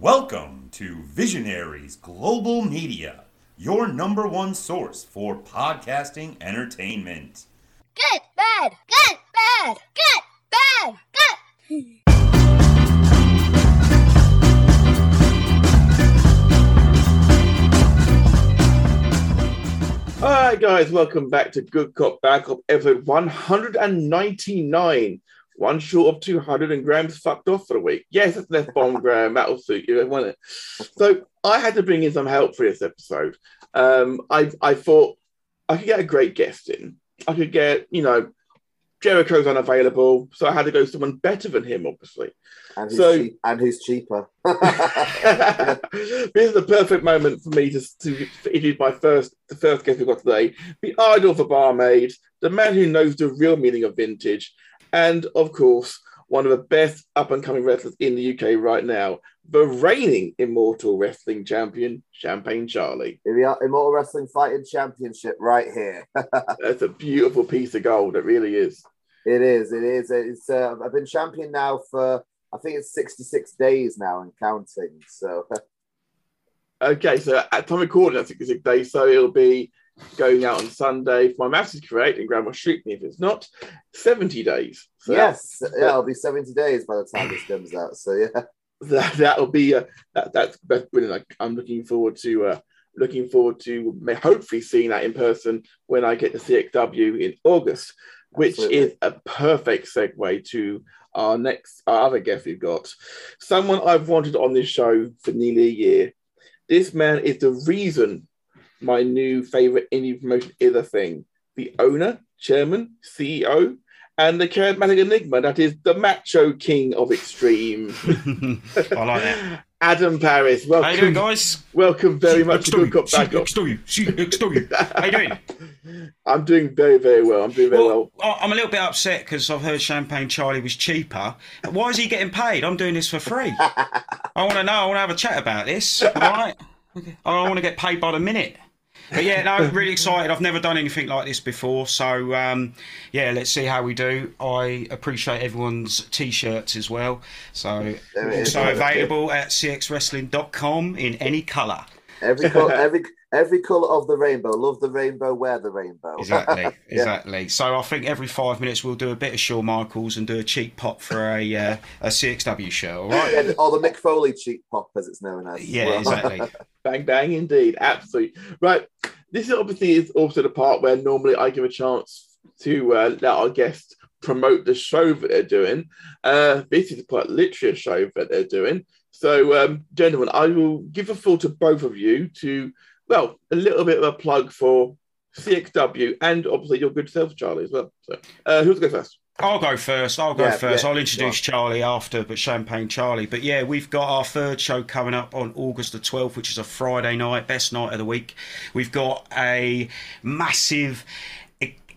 Welcome to Visionaries Global Media, your number one source for podcasting entertainment. Good, bad, good, bad, good, bad, good. All right, guys, welcome back to Good Cop Bad Cop, episode 199. One short of 200, and Graham's fucked off for the week. Yes, it's left bomb, Graham. That'll suit you, won't it? So I had to bring in some help for this episode. Um, I, I thought I could get a great guest in. I could get, you know, Jericho's unavailable, so I had to go someone better than him, obviously. And who's, So- cheap, and who's cheaper? this is the perfect moment for me to, to introduce my first the first guest we've got today, the idol for barmaids, the man who knows the real meaning of vintage, and of course, one of the best up and coming wrestlers in the UK right now, the reigning Immortal Wrestling Champion, Champagne Charlie. Are, Immortal Wrestling Fighting Championship right here. That's a beautiful piece of gold. It really is. it is, it is. It's. Uh, I've been champion now for I think it's 66 days now and counting. So Okay, so at time recording, that's 66 days, so it'll be going out on Sunday. If my maths is correct, and Grandma shoot me if it's not, 70 days. So yes, yeah, it'll be 70 days by the time this comes out. So yeah, that that'll be uh, that that's that's brilliant. Like, I'm looking forward to uh, looking forward to may- hopefully seeing that in person when I get to CXW in August, which Absolutely. is a perfect segue to our next our other guest we've got. Someone I've wanted on this show for nearly a year. This man is the reason my new favorite indie promotion is a thing. The owner, chairman, CEO, and the charismatic enigma that is the macho king of extreme. I like that. Adam Paris, How you doing, welcome, guys? welcome very much to Good Cop Bad Cop. next to you. See, next to you. How you doing? I'm doing very, very well. I'm doing very well. Well, I'm a little bit upset because I've heard Champagne Charlie was cheaper. Why is he getting paid? I'm doing this for free. I want to know. I want to have a chat about this. All right. I want to get paid by the minute. But yeah, no, really excited. I've never done anything like this before, so um, yeah, let's see how we do. I appreciate everyone's t-shirts as well. So There it is. also available at cxwrestling.com in any colour. every every every color of the rainbow. Love the rainbow. Wear the rainbow. Exactly, Yeah. exactly. So I think every five minutes we'll do a bit of Shawn Michaels and do a cheap pop for a uh, a CXW show. All right? Yeah, or the Mick Foley cheap pop, as it's known as. Yeah, Well, exactly. Bang, bang, indeed. Absolutely. Right. This obviously is also the part where normally I give a chance to uh, let our guests promote the show that they're doing. Uh, this is quite literally a show that they're doing. So, um, gentlemen, I will give a full to both of you to, well, a little bit of a plug for CXW and obviously your good self, Charlie, as well. So, uh, who's going first? I'll go first. I'll go Yeah, first. yeah, I'll introduce Charlie after, but Champagne Charlie. But yeah, we've got our third show coming up on August the 12th, which is a Friday night, best night of the week. We've got a massive.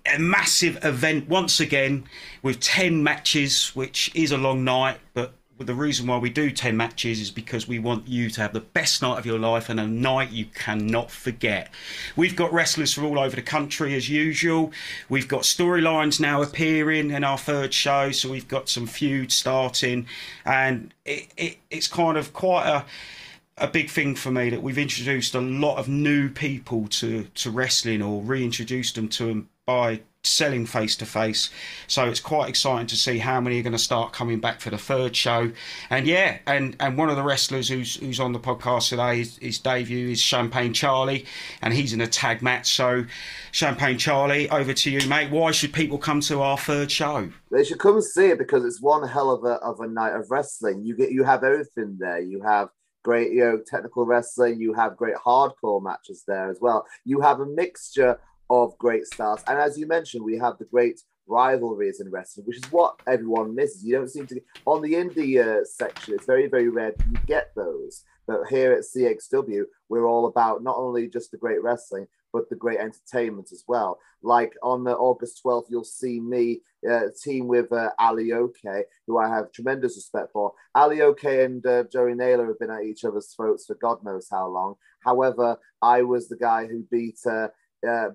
A massive event once again with 10 matches, which is a long night, but the reason why we do 10 matches is because we want you to have the best night of your life and a night you cannot forget. We've got wrestlers from all over the country as usual. We've got storylines now appearing in our third show, so we've got some feuds starting, and it, it, it's kind of quite a a big thing for me that we've introduced a lot of new people to, to wrestling or reintroduced them to them by selling face to face. So it's quite exciting to see how many are going to start coming back for the third show. And yeah, and, and one of the wrestlers who's who's on the podcast today is, is debut is Champagne Charlie, and he's in a tag match. So Champagne Charlie, over to you, mate. Why should people come to our third show? They should come and see it because it's one hell of a of a night of wrestling. You get you have everything there. You have great you know technical wrestling. You have great hardcore matches there as well. You have a mixture of great stars, and as you mentioned, we have the great rivalries in wrestling, which is what everyone misses. You don't seem to on the indie uh, section. It's very very rare you get those. But here at CXW, we're all about not only just the great wrestling, but the great entertainment as well. Like on uh, August 12th, you'll see me uh, team with uh, Ali Oke, who I have tremendous respect for. Ali Oke and uh, Joey Naylor have been at each other's throats for God knows how long. However, I was the guy who beat uh,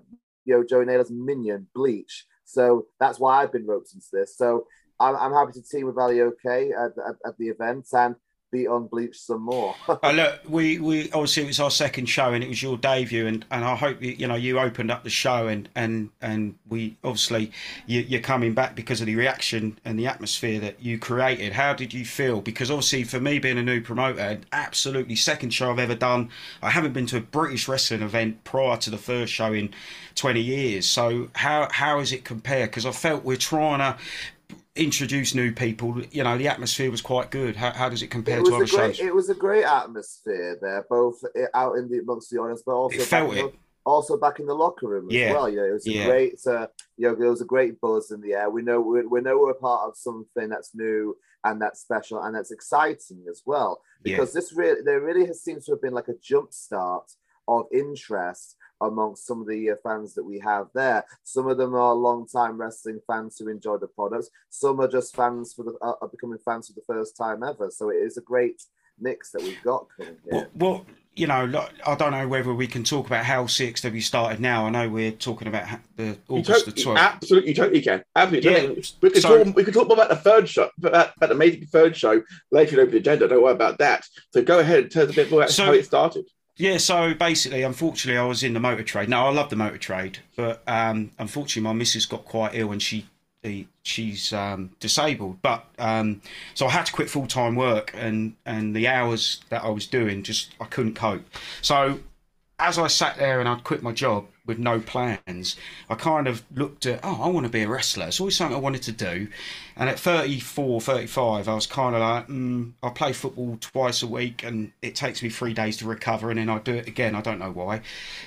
you know Joey Naylor's minion Bleach, so that's why I've been roped into this. So I'm, I'm happy to team with Ali Oke at, at, at the event, and on Bleach some more. uh, look, we, we obviously it was our second show and it was your debut, and, and I hope you, you know you opened up the show and and and we obviously you, you're coming back because of the reaction and the atmosphere that you created. How did you feel? Because obviously for me being a new promoter, absolutely second show I've ever done. I haven't been to a British wrestling event prior to the first show in 20 years. So how how is it compared? Because I felt we're trying to introduce new people. You know, the atmosphere was quite good. How, how does it compare it to other great, shows? it was a great atmosphere there, both out in the amongst the audience, but also It back felt in the- it. also back in the locker room as Yeah. well. Yeah, it was a Yeah. great, uh, you know, there was a great buzz in the air. We know we, we know we're a part of something that's new and that's special and that's exciting as well. Yeah. Because this really, there really has seems to have been like a jump start of interest amongst some of the uh, fans that we have there. Some of them are long-time wrestling fans who enjoy the products. Some are just fans for the uh, are becoming fans for the first time ever. So it is a great mix that we've got coming here. What, what you know, like, I don't know whether we can talk about how CXW started now. I know we're talking about the You August the twelfth. absolutely, you totally can. Absolutely. Yeah, totally. We could, so- talk, we could talk more about the third show, about, about the amazing third show later over the agenda. Don't worry about that. So go ahead and tell us a bit more about So- how it started. Yeah, so basically, unfortunately, I was in the motor trade. Now, I love the motor trade, but um, unfortunately, my missus got quite ill and she she's um, disabled. But um, so I had to quit full time work, and and the hours that I was doing just I couldn't cope. So as I sat there and I'd quit my job with no plans, I kind of looked at, oh, I want to be a wrestler. It's always something I wanted to do. And at 34, 35, I was kind of like, mm, I play football twice a week and it takes me three days to recover and then I do it again. I don't know why.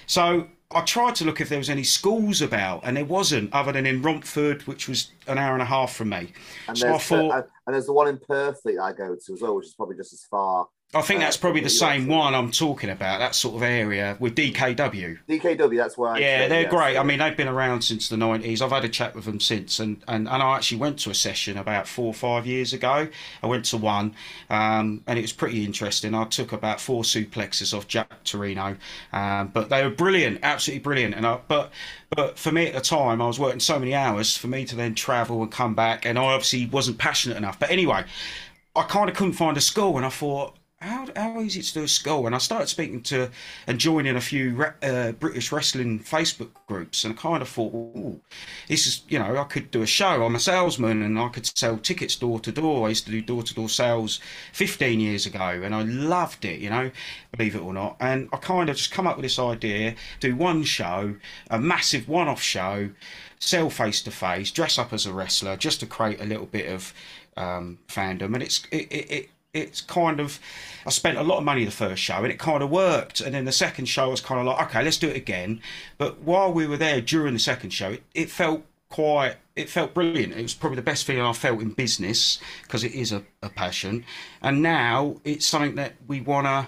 So I tried to look if there was any schools about and there wasn't, other than in Romford, which was an hour and a half from me. And So I thought- uh, and there's the one in Perth that I go to as well, which is probably just as far. I think Uh, that's probably the same one I'm talking about, that sort of area with DKW. DKW, that's why. Yeah, they're yes. great. I mean, they've been around since the nineties. I've had a chat with them since, and, and, and I actually went to a session about four or five years ago. I went to one, um, and it was pretty interesting. I took about four suplexes off Jack Torino, um, but they were brilliant, absolutely brilliant. And I, but but for me at the time, I was working so many hours for me to then travel and come back, and I obviously wasn't passionate enough. But anyway, I kind of couldn't find a school, and I thought, how, how easy to do a school? And I started speaking to and joining a few re- uh, British wrestling Facebook groups, and I kind of thought, this is, you know, I could do a show. I'm a salesman, and I could sell tickets door to door. I used to do door to door sales 15 years ago, and I loved it, you know, believe it or not. And I kind of just come up with this idea: do one show, a massive one-off show, sell face to face, dress up as a wrestler, just to create a little bit of um, fandom, and it's it, it, it it's kind of I spent a lot of money the first show and it kind of worked and then the second show was kind of like okay let's do it again. But while we were there during the second show it, it felt quite it felt brilliant. It was probably the best feeling I felt in business because it is a, a passion. And now it's something that we want to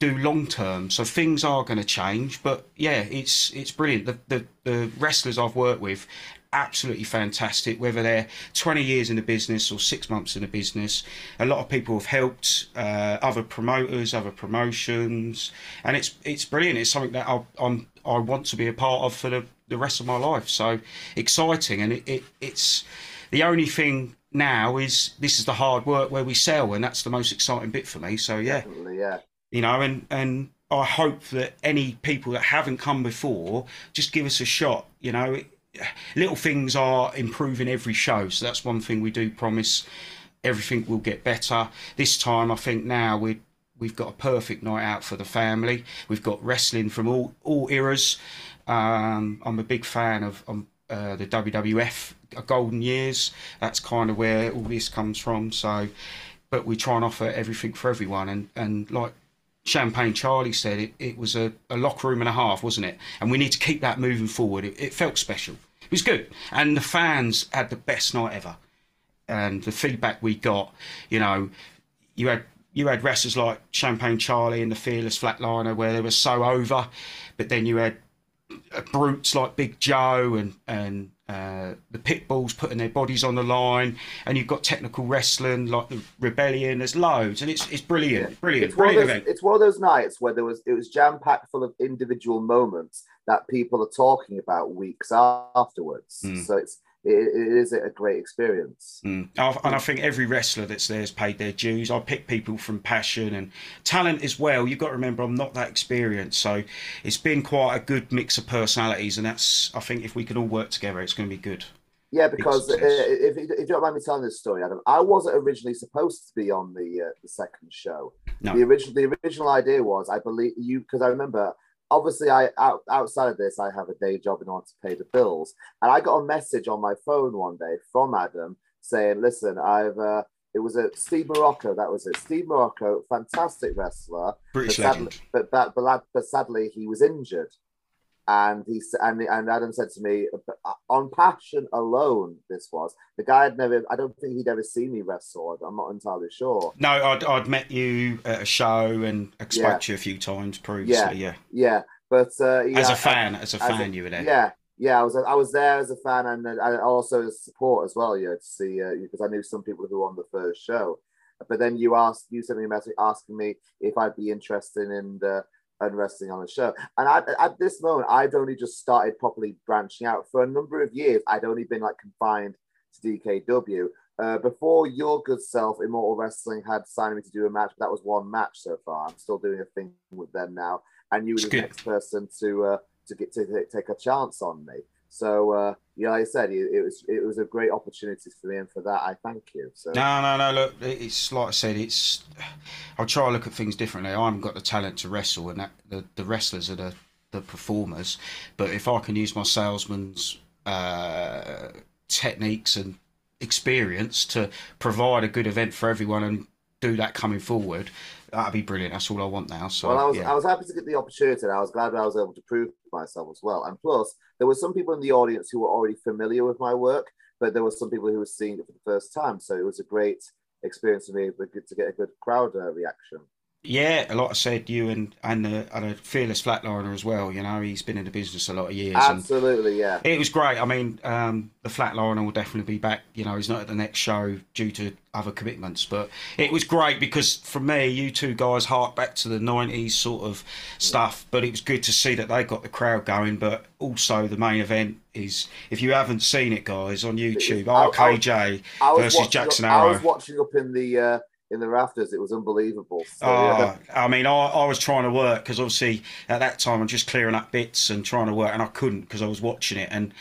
do long term so things are going to change but yeah it's it's brilliant. The, the the wrestlers I've worked with absolutely fantastic whether they're 20 years in the business or six months in the business. A lot of people have helped uh, other promoters other promotions and it's it's brilliant. It's something that I, I'm I want to be a part of for the, the rest of my life. So exciting and it, it it's the only thing now is this is the hard work where we sell and that's the most exciting bit for me. So yeah. Definitely, yeah. you know, and and I hope that any people that haven't come before just give us a shot. You know, little things are improving every show, so that's one thing we do promise. Everything will get better. This time, I think now we we've got a perfect night out for the family. We've got wrestling from all all eras. Um, I'm a big fan of um, uh, the WWF Golden Years. That's kind of where all this comes from. So, but we try and offer everything for everyone, and and like Champagne Charlie said, it, it was a, a locker room and a half, wasn't it? And we need to keep that moving forward. It, it felt special. It was good. And the fans had the best night ever. And the feedback we got, you know, you had you had wrestlers like Champagne Charlie and the Fearless Flatliner where they were so over, but then you had brutes like Big Joe and and uh, the Pitbulls putting their bodies on the line, and you've got technical wrestling like the Rebellion. There's loads, and it's it's brilliant, brilliant, It's one, of brilliant those, event. it's one of those nights where there was it was jam packed full of individual moments that people are talking about weeks afterwards. Mm. So it's it, it is a great experience. Mm. And I think every wrestler that's there has paid their dues. I pick people from passion and talent as well. You've got to remember, I'm not that experienced, so it's been quite a good mix of personalities, and that's I think if we can all work together, it's going to be good. Yeah, because uh, if, if you don't mind me telling this story, Adam, I wasn't originally supposed to be on the uh, the second show. No. The original the original idea was, I believe you, because I remember obviously I out, outside of this, I have a day job in order to pay the bills, and I got a message on my phone one day from Adam saying, "Listen, I've." Uh, it was a Steve Morocco. That was it. Steve Morocco, fantastic wrestler. British but legend. But, but, but, but sadly, he was injured and he and, and Adam said to me on passion alone this was. The guy had never I don't think he'd ever seen me wrestle I'm not entirely sure. No I'd, I'd met you at a show and spoke yeah. to you a few times previously yeah. yeah, yeah. but uh, yeah, as a fan as a fan as a, you were there. Yeah yeah I was I was there as a fan and, and also as support as well yeah to see uh, because I knew some people who were on the first show. But then you asked you sent me a message asking me if I'd be interested in the and wrestling on the show. And I, at this moment, I'd only just started properly branching out. For a number of years, I'd only been like confined to DKW. Uh, before your good self, Immortal Wrestling had signed me to do a match, but that was one match so far. I'm still doing a thing with them now, and you were the next person to uh, to get to take a chance on me. So uh, yeah, like I said, it, it, was it was a great opportunity for me, and for that I thank you. So no, no, no. Look, it's like I said, it's I'll try to look at things differently. I haven't got the talent to wrestle, and that the, the wrestlers are the the performers. But if I can use my salesman's uh, techniques and experience to provide a good event for everyone and do that coming forward, that'd be brilliant. That's all I want now. So well, I was yeah. I was happy to get the opportunity. and I was glad I was able to prove myself as well. And plus, there were some people in the audience who were already familiar with my work, but there were some people who were seeing it for the first time. So it was a great experience for me to get a good crowd uh, reaction. Yeah, like I said, you and and a, and a fearless flatliner as well. You know, he's been in the business a lot of years. Absolutely, yeah. It was great. I mean, um, the flatliner will definitely be back. You know, he's not at the next show due to other commitments, but it was great because for me, you two guys hark back to the '90s sort of stuff. But it was good to see that they got the crowd going. But also, the main event is if you haven't seen it, guys, on YouTube, RKJ versus Jackson Arrow. I was watching up in the. Uh in the rafters. It was unbelievable. So, oh, yeah. I mean, I, I was trying to work because obviously at that time I'm just clearing up bits and trying to work, and I couldn't because I was watching it. And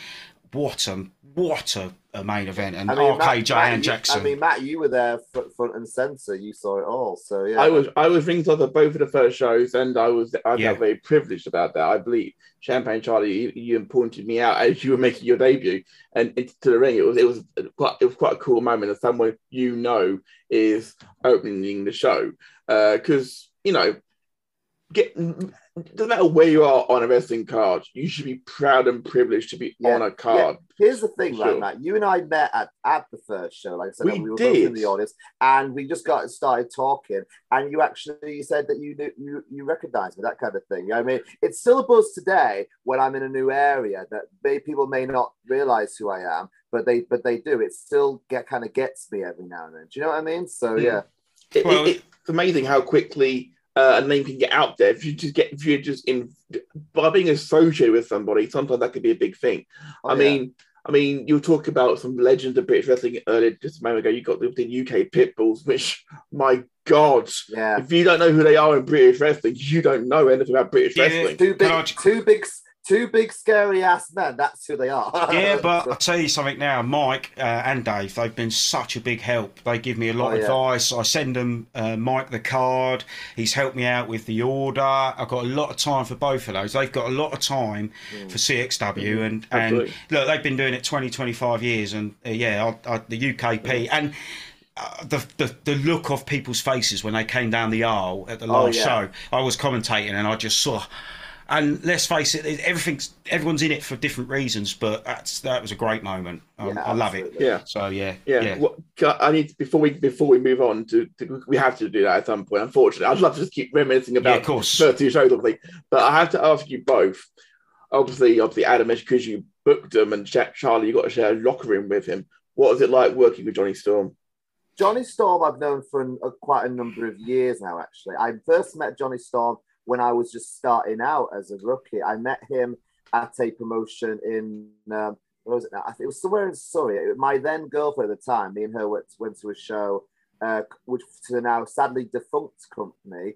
what a what a, a main event! And I mean, RKJ Matt, and Jackson. I mean, Matt, you were there front and center. You saw it all. So yeah, I was I was ringside at both of the first shows, and I was I yeah. felt very privileged about that. I believe Champagne Charlie, you, you pointed me out as you were making your debut and into the ring. It was it was quite it was quite a cool moment as someone you know is opening the show Uh because uh, you know get doesn't matter where you are on a wrestling card, you should be proud and privileged to be yeah, on a card. Yeah. Here's the thing, sure. right, Matt? You and I met at, at the first show, like I said, we, we were did. both in the audience, and we just got started talking. And you actually said that you knew, you you recognized me, that kind of thing. You know I mean, it's still a buzz today when I'm in a new area that may, people may not realize who I am, but they but they do. It still get kind of gets me every now and then. Do you know what I mean? So mm. yeah, it, well, it, it's amazing how quickly uh, a name can get out there. If you just get if you're just in by being associated with somebody sometimes that could be a big thing. Oh, i yeah. mean i mean you talk about some legends of british wrestling earlier just a moment ago. You got the, the uk pitbulls which my god yeah. if you don't know who they are in british wrestling you don't know anything about british yeah, wrestling. two big two big two big scary ass men. That's who they are. yeah, but I'll tell you something now. Mike uh, and Dave, they've been such a big help. They give me a lot oh, of yeah. advice. I send them uh, Mike the card. He's helped me out with the order. I've got a lot of time for both of those. They've got a lot of time mm. for CXW, mm. and and look, they've been doing it 20, 25 years, and uh, yeah, I, I, the UKP mm. and. Uh, the, the the look of people's faces when they came down the aisle at the last oh, yeah. show. I was commentating and I just saw and let's face it, everything's everyone's in it for different reasons, but that's that was a great moment. Um, yeah, I love it. Yeah. So yeah, yeah. yeah. Well, I need before we before we move on to, to, we have to do that at some point. Unfortunately, I'd love to just keep reminiscing about yeah, of course. first two shows, obviously, but I have to ask you both. Obviously, obviously, Adam, because you booked him, and Charlie, you got to share a locker room with him. What was it like working with Johnny Storm? Johnny Storm, I've known for an, a, quite a number of years now. Actually, I first met Johnny Storm when I was just starting out as a rookie. I met him at a promotion in um, where was it now? I think it was somewhere in Surrey. My then girlfriend at the time, me and her went, went to a show, uh, which to now sadly defunct company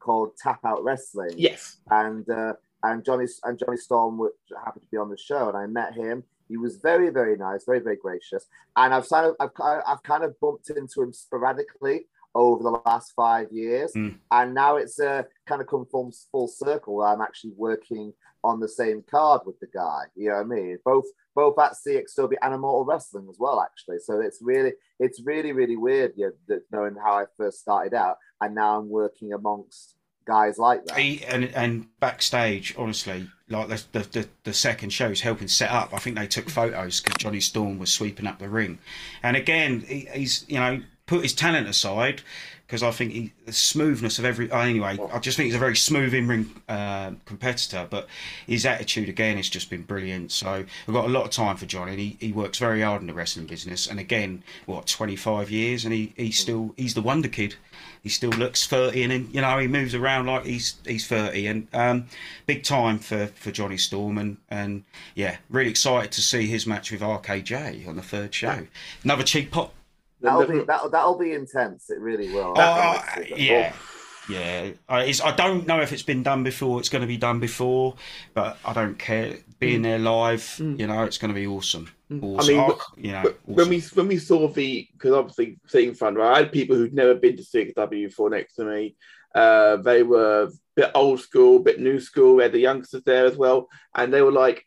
called Tap Out Wrestling. Yes. And uh, and Johnny and Johnny Storm which happened to be on the show, and I met him. He was very, very nice, very, very gracious. And I've kind of, I've, I've kind of bumped into him sporadically over the last five years. Mm. And now it's uh, kind of come full, full circle. I'm actually working on the same card with the guy. You know what I mean? Both both at CXW and Immortal Wrestling as well, actually. So it's really, it's really, really weird, you know, that knowing how I first started out, and now I'm working amongst guys like that. And and backstage, honestly, like the, the the the second show's helping set up. I think they took photos because Johnny Storm was sweeping up the ring, and again, he, he's you know put his talent aside because I think he, the smoothness of every. oh, Anyway, I just think he's a very smooth in ring uh, competitor, but his attitude again has just been brilliant. So I've got a lot of time for Johnny. He, he works very hard in the wrestling business, and again, what twenty five years, and he he's still he's the wonder kid. He still looks thirty, and you know he moves around like he's he's thirty, and um, big time for, for Johnny Storm, and and yeah, really excited to see his match with RKJ on the third show. Another cheap pop. That'll be that'll, that'll be intense. It really will. Oh, yeah. Yeah, uh, it's, I don't know if it's been done before. It's going to be done before, but I don't care. Being there live, you know, it's going to be awesome. awesome. I mean, Oh, wh- you know, But when we when we saw the because obviously seeing fun, right? I had people who'd never been to CXW before next to me. Uh, they were a bit old school, a bit new school. We had the youngsters there as well, and they were like,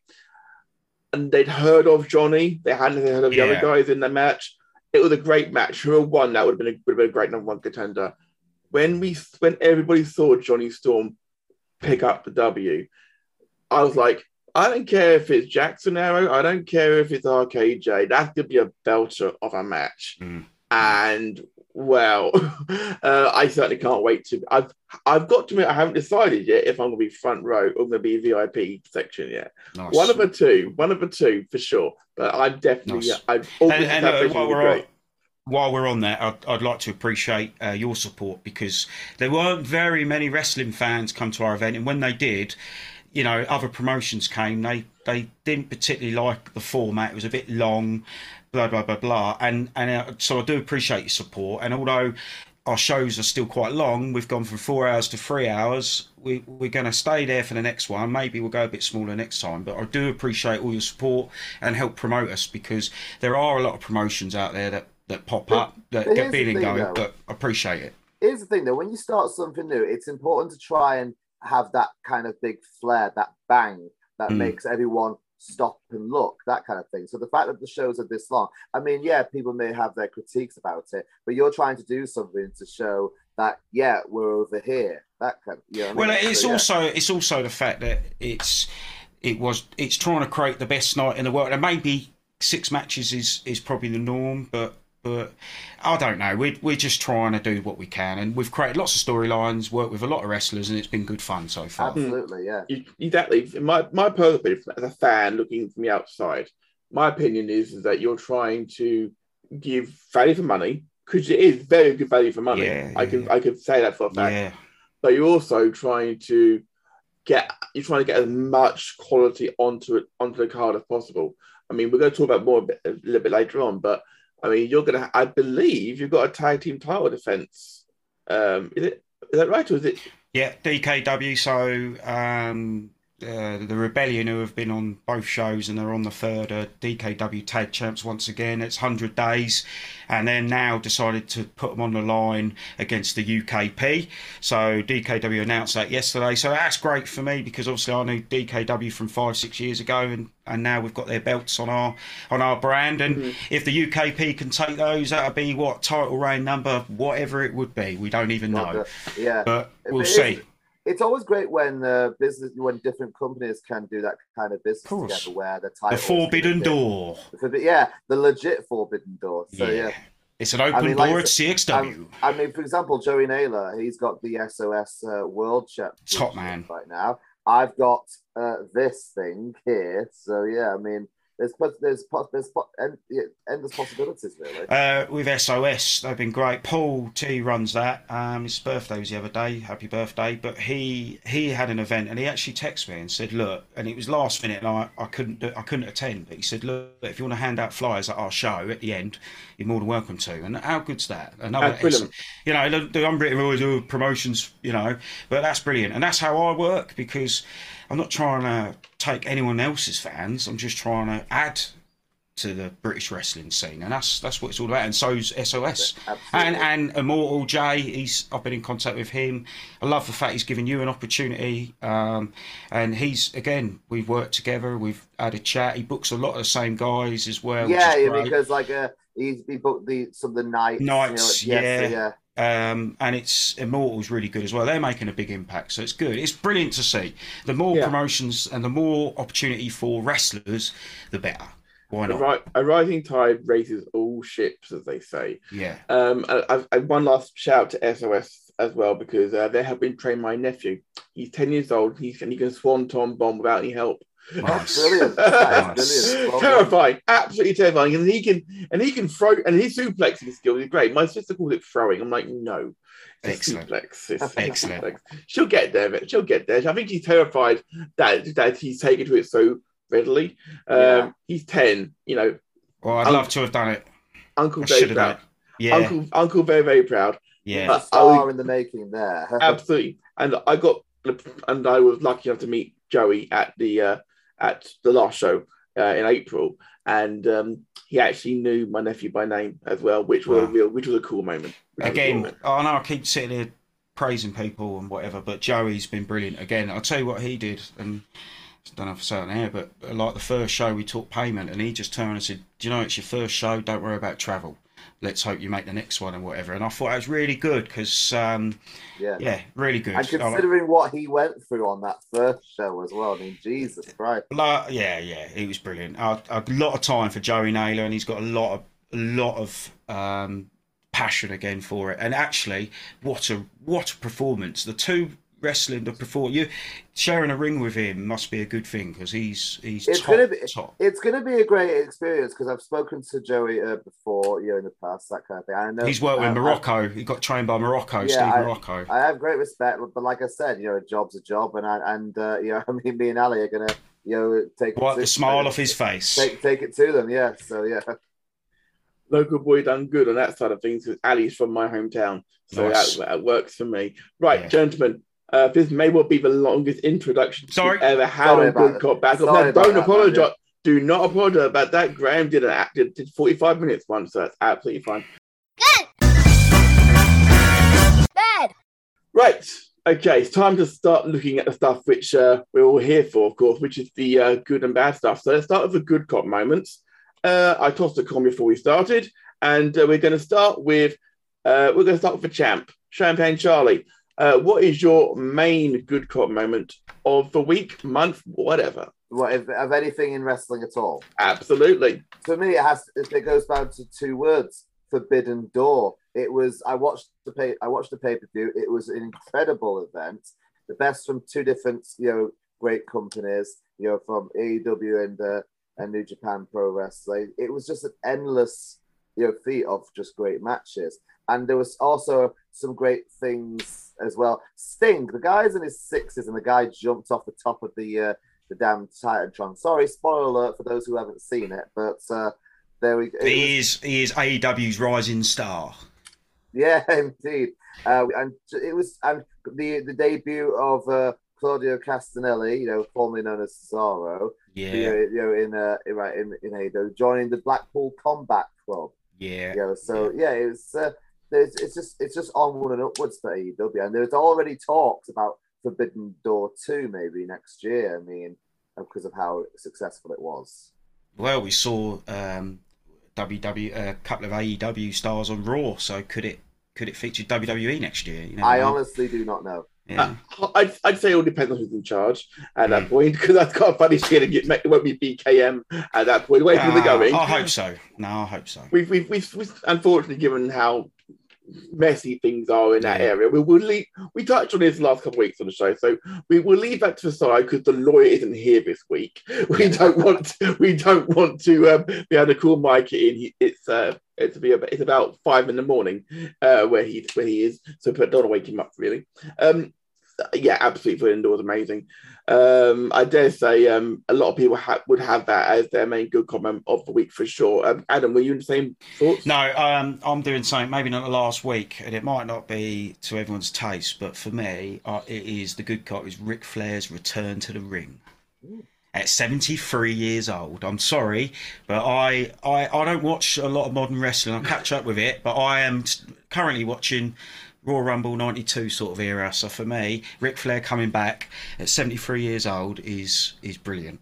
and they'd heard of Johnny. They hadn't heard of the Yeah. other guys in the match. It was a great match. Whoever won that would have been a, would have been a great number one contender. When we when everybody saw Johnny Storm pick up the W, I was like, I don't care if it's Jackson Arrow. I don't care if it's RKJ. That's to be a belter of a match. Mm. And well, uh, I certainly can't wait to. I've I've got to admit I haven't decided yet if I'm going to be front row or going to be VIP section yet. nice. One of the two, one of the two for sure. But I'm definitely. Nice. I'm and, always and, uh, while, we're on, while we're on that, I'd, I'd like to appreciate uh, your support because there weren't very many wrestling fans come to our event, and when they did, you know, other promotions came. They they didn't particularly like the format; it was a bit long, blah blah blah blah. And and uh, so I do appreciate your support. And although our shows are still quite long, we've gone from four hours to three hours. We, we're going to stay there for the next one. Maybe we'll go a bit smaller next time. But I do appreciate all your support and help promote us because there are a lot of promotions out there that, that pop up that get here's the big and thing, going. though. But I appreciate it. Here's the thing though, when you start something new, it's important to try and have that kind of big flair, that bang that Mm. makes everyone stop and look, that kind of thing. So the fact that the shows are this long, I mean, yeah, people may have their critiques about it, but you're trying to do something to show that yeah, we're over here. That kind of you know what I Well, mean? it's So, yeah. also it's also the fact that it's it was it's trying to create the best night in the world, and maybe six matches is is probably the norm, but. But I don't know. We're, we're just trying to do what we can, and we've created lots of storylines, worked with a lot of wrestlers, and it's been good fun so far. absolutely, yeah. You- Exactly. My my personal opinion, as a fan looking from the outside, my opinion is, is that you're trying to give value for money because it is very good value for money. Yeah, I can yeah. I can say that for a fact. Yeah, But you're also trying to get you're trying to get as much quality onto it onto the card as possible. I mean, we're going to talk about more a, bit, a little bit later on, but I mean, you're to. I believe you've got a tag team title defense. Um, is it is that right or is it? yeah. DKW. So um, uh, the Rebellion, who have been on both shows and they're on the third, are DKW tag champs once again. It's hundred days, and they're now decided to put them on the line against the UKP. So DKW announced that yesterday. So that's great for me because obviously I knew DKW from five six years ago, and and now we've got their belts on our on our brand. And if the UKP can take those, that'll be what title reign number, whatever it would be. We don't even know, Yeah. but we'll see. It's always great when uh, business when different companies can do that kind of business course. together where the The forbidden door. Yeah, the legit forbidden door. So yeah. yeah. It's an open mean, door I at said, CXW. I mean, for example, Joey Naylor, he's got the SOS uh, World Championship Top man. right now. I've got uh, this thing here. So yeah, I mean, there's there's there's end, endless possibilities really. Uh, with SOS, they've been great. Paul T runs that. Um, his birthday was the other day. Happy birthday! But he he had an event and he actually texted me and said, "Look," and it was last minute and I, I couldn't do, I couldn't attend. But he said, "Look, if you want to hand out flyers at our show at the end, you're more than welcome to." And how good's that? Another, brilliant. you know, the, the unwritten rules of promotions, you know, but that's brilliant, and that's how I work because I'm not trying to take anyone else's fans. I'm just trying to add to the British wrestling scene, and that's that's what it's all about. And so's SOS, Absolutely. and and Immortal J. He's I've been in contact with him. I love the fact he's given you an opportunity, um, and he's again we've worked together. We've had a chat. He books a lot of the same guys as well. yeah, yeah, because like uh, he's he booked the some of the nights. Nights, you know, yeah. yeah. Um, and it's Immortal's really good as well. They're making a big impact, so it's good. It's brilliant to see. The more Yeah. promotions and the more opportunity for wrestlers, the better. Why A, not? ri- a rising tide raises all ships, as they say. Yeah, Um, I, I, one last shout out to SOS as well because uh, they have been trained my nephew. He's ten years old. He's and he can swanton bomb without any help. Nice. Brilliant. That is brilliant. Well done. terrifying, absolutely terrifying. And he can and he can throw and his suplexing skill is great. My sister calls it throwing. I'm like, no. It's Excellent. suplex. It's Excellent. suplex. She'll get there. but She'll get there. I think she's terrified that that he's taken to it so readily. Um, Yeah. He's ten. You know, Well, I'd Um, love to have done it. Uncle I very should done proud. it. Yeah, Uncle Uncle very very proud. yeah. But- Star in the making there. Absolutely. And I got and I was lucky enough to meet Joey at the uh, at the last show uh, in April, and um, he actually knew my nephew by name as well, which was a real, which was a cool moment. Which was a cool Again, moment. I know I keep sitting here praising people and whatever, but Joey's been brilliant. Again, I'll tell you what he did, and I don't know if it's out here, but like the first show, we took payment, and he just turned and said, "Do you know it's your first show? Don't worry about travel. Let's hope you make the next one and whatever." And I thought that was really good because, um, yeah. yeah, really good. And like- considering what he went through on that first show as well, I mean, Jesus Christ. Like, yeah, yeah, he was brilliant. A, a lot of time for Joey Naylor, and he's got a lot of a lot of um, passion again for it. And actually, what a what a performance! The two wrestling the perform you sharing a ring with him must be a good thing because he's he's It's top, gonna be- top. It's going to be a great experience because I've spoken to Joey uh, before, you know, in the past, that kind of thing. I know He's worked with I- Morocco. He got trained by Morocco, Yeah, Steve I- Morocco. I, I have great respect, but like I said, you know, a job's a job, and I, and uh, you know, I mean, me and Ali are going to, you know, take Wipe it to, the smile off his face. Take take it to them, yeah. So yeah, Local boy done good on that side of things because Ali's from my hometown, so Nice. that, that works for me. Right, Yeah. gentlemen. Uh, this may well be the longest introduction Sorry. ever had Sorry on Good. Cop Bad Cop. Now, don't that, apologize. man, Do not apologize about that. Graham did an act did, did 45 minutes once, so that's absolutely fine. Good. Bad. Right. Okay, it's time to start looking at the stuff which uh, we're all here for, of course, which is the uh, good and bad stuff. So let's start with the good cop moments. Uh, I tossed a coin before we started, and uh, we're going to start with uh, we're going to start with the champ, Champagne Charlie. Uh, what is your main good cop moment of the week, month, whatever? what if, of anything in wrestling at all? Absolutely. For me, it has it goes down to two words: Forbidden Door. It was. I watched the pay. I watched the pay per view. It was an incredible event. The best from two different, you know, great companies. You know, from AEW and uh, and New Japan Pro Wrestling. It was just an endless, you know, feat of just great matches. And there was also some great things as well. Sting, the guy's in his sixties, and the guy jumped off the top of the uh, the damn Titantron. Sorry, spoiler alert for those who haven't seen it, but uh, there we go. He is he is AEW's rising star. yeah, indeed. Uh, and it was and the the debut of uh, Claudio Castagnoli, you know, formerly known as Cesaro, Yeah, you know, you know, in uh, in right in in AEW, joining the Blackpool Combat Club. yeah. You know, so yeah, it's uh, there's, it's just it's just onward and upwards for AEW, and there's already talks about Forbidden Door two maybe next year. I mean, because of how successful it was. Well, we saw um, WW a couple of AEW stars on Raw, so could it could it feature WWE next year? You never I honestly do not know. Yeah. Uh, I'd, I'd say it all depends on who's in charge at that point because that's got a funny shit and it won't be VKM at that point. Where people are Ah, going. I hope so. No, I hope so. we've, we've, we've, we've unfortunately given how messy things are in that area. We will leave. We touched on this last couple of weeks on the show, so we will leave that to the side because the lawyer isn't here this week. We don't want. To, we don't want to um, be able to call Mike in. He, it's uh, it's be about, it's about five in the morning uh, where he where he is. So, don't wake him up really. Um, yeah, absolutely for indoors, amazing. Um, I dare say um, a lot of people ha- would have that as their main good comment of the week for sure. Um, Adam, were you in the same thoughts? No, um, I'm doing something maybe not the last week, and it might not be to everyone's taste, but for me, uh, it is the good cop is Ric Flair's return to the ring. At 73 years old, I'm sorry, but I, I I don't watch a lot of modern wrestling. I catch up with it, but I am currently watching Royal Rumble 92 sort of era. So for me, Ric Flair coming back at 73 years old is is brilliant.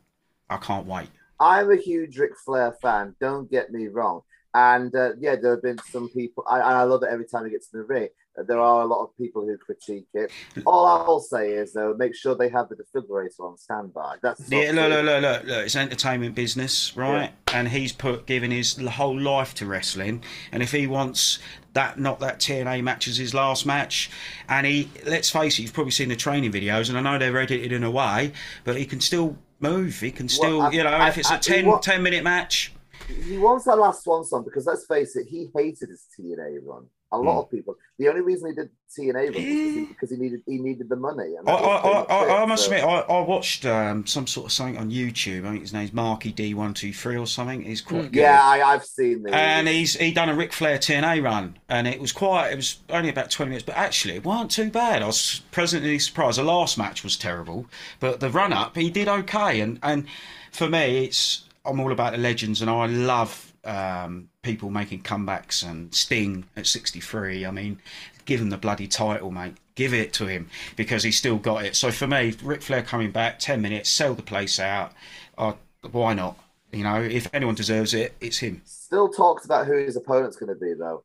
I can't wait. I'm a huge Ric Flair fan. Don't get me wrong. And uh, yeah, there have been some people. I, I love it every time he gets in the ring. There are a lot of people who critique it. All I'll say is though, make sure they have the defibrillator on standby. That's Yeah, look, look, look, look, look. It's entertainment business, right? And he's put given his whole life to wrestling. And if he wants that, not that TNA match as his last match, and he, let's face it, you've probably seen the training videos, and I know they're edited in a way, but he can still move. He can still, I- you know, I- if it's a I- 10, what- 10 minute match. He wants that last one song because let's face it, he hated his TNA run. A lot Hmm. of people. The only reason he did TNA was because he, because he needed he needed the money. And I, I, I, much I, I must so- admit, I, I watched um, some sort of something on YouTube. I think his name's Marky D123 or something. He's quite good. Yeah, I, I've seen the. and he's he done a Ric Flair TNA run, and it was quite. It was only about twenty minutes, but actually it wasn't too bad. I was pleasantly surprised. The last match was terrible, but the run up he did okay. And and for me, it's I'm all about the legends, and I love um, people making comebacks. And Sting at 63, I mean, give him the bloody title, mate. Give it to him because he's still got it. So for me, Ric Flair coming back, ten minutes, sell the place out. Uh, why not? You know, if anyone deserves it, it's him. Still talks about who his opponent's going to be though.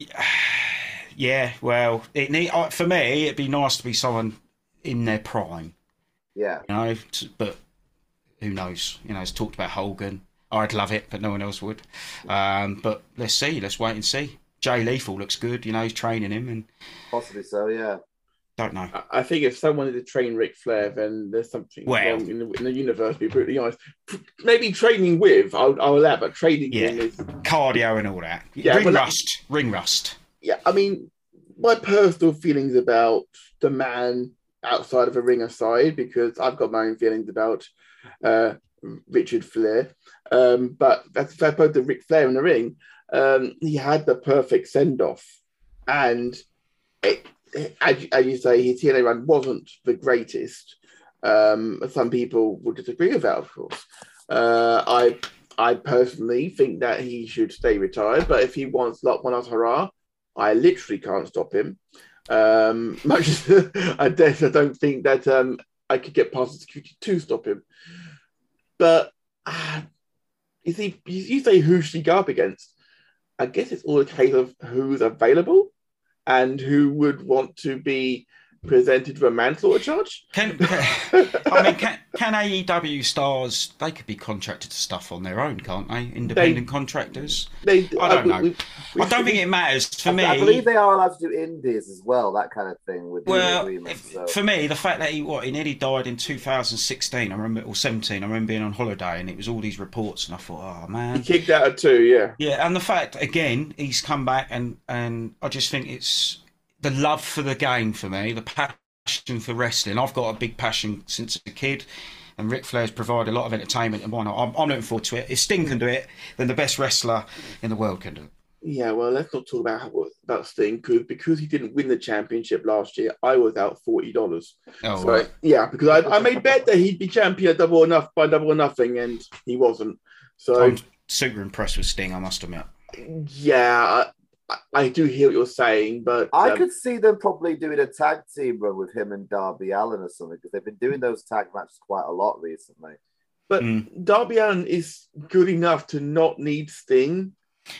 Yeah, well, it need uh, for me. It'd be nice to be someone in their prime, Yeah. you know. But who knows? You know, it's talked about Hogan. I'd love it, but no one else would. Um, but let's see. Let's wait and see. Jay Lethal looks good. You know, he's training him, and Possibly so, yeah. don't know. I- I think if someone is to train Ric Flair, then there's something Well- wrong in the, in the universe. To be brutally honest, maybe training with I'll, I'll allow, but training Yeah. him is Cardio and all that. Yeah, ring but that- rust. Ring rust. yeah. I mean, my personal feelings about the man outside of a ring aside, because I've got my own feelings about uh, Richard Flair. Um, but that's I put the Ric Flair in the ring, um, he had the perfect send off, and it, as, as you say, his TNA run wasn't the greatest. Um, some people would disagree with that, of course. Uh, I I personally think that he should stay retired, but if he wants Lot One Hurrah, I literally can't stop him. Um, much I guess I don't think that um, I could get past the security to stop him. But uh, you see, you say who should he go up against? I guess it's all a case of who's available and who would want to be presented for a manslaughter charge. Can, I mean, can, can AEW stars? They could be contracted to stuff on their own, can't they? Independent contractors. They, I don't know. we- we- I don't think it matters for I, me. I believe they are allowed to do indies as well, that kind of thing with the Well, agreement. if- So. for me, the fact that he what he nearly died in 2016, I remember, or 17. I remember being on holiday and it was all these reports, and I thought, oh man, He man, kicked out of two, yeah. yeah. And the fact again, he's come back, and and I just think it's the love for the game for me, the passion for wrestling. I've got a big passion since a kid. And Ric Flair's provided a lot of entertainment, and why not? I'm, I'm looking forward to it. If Sting can do it, then the best wrestler in the world can do it. Yeah, well, let's not talk about how, about Sting because because he didn't win the championship last year, I was out forty dollars. Oh, So right. yeah, because I, I made bet that he'd be champion at double or enough by double or nothing, and he wasn't. So I'm super impressed with Sting, I must admit. yeah, I, I do hear what you're saying, but I um, could see them probably doing a tag team run with him and Darby Allin or something because they've been doing those tag matches quite a lot recently. but Mm. Darby Allin is good enough to not need Sting.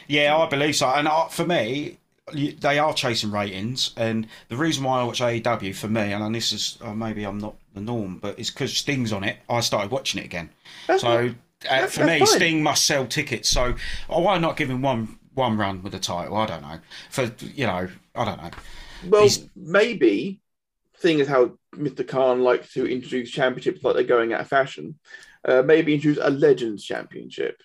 Yeah, I believe so. And uh, for me, they are chasing ratings. And the reason why I watch AEW for me, and this is uh, maybe I'm not the norm, but it's because Sting's on it. I started watching it again. That's So uh, that's- for me, fine. Sting must sell tickets. So uh, why not give him one one run with the title. I don't know. For you know, I don't know. Well, He's- maybe, thing is how Mr. Khan likes to introduce championships like they're going out of fashion, uh, maybe introduce a Legends Championship.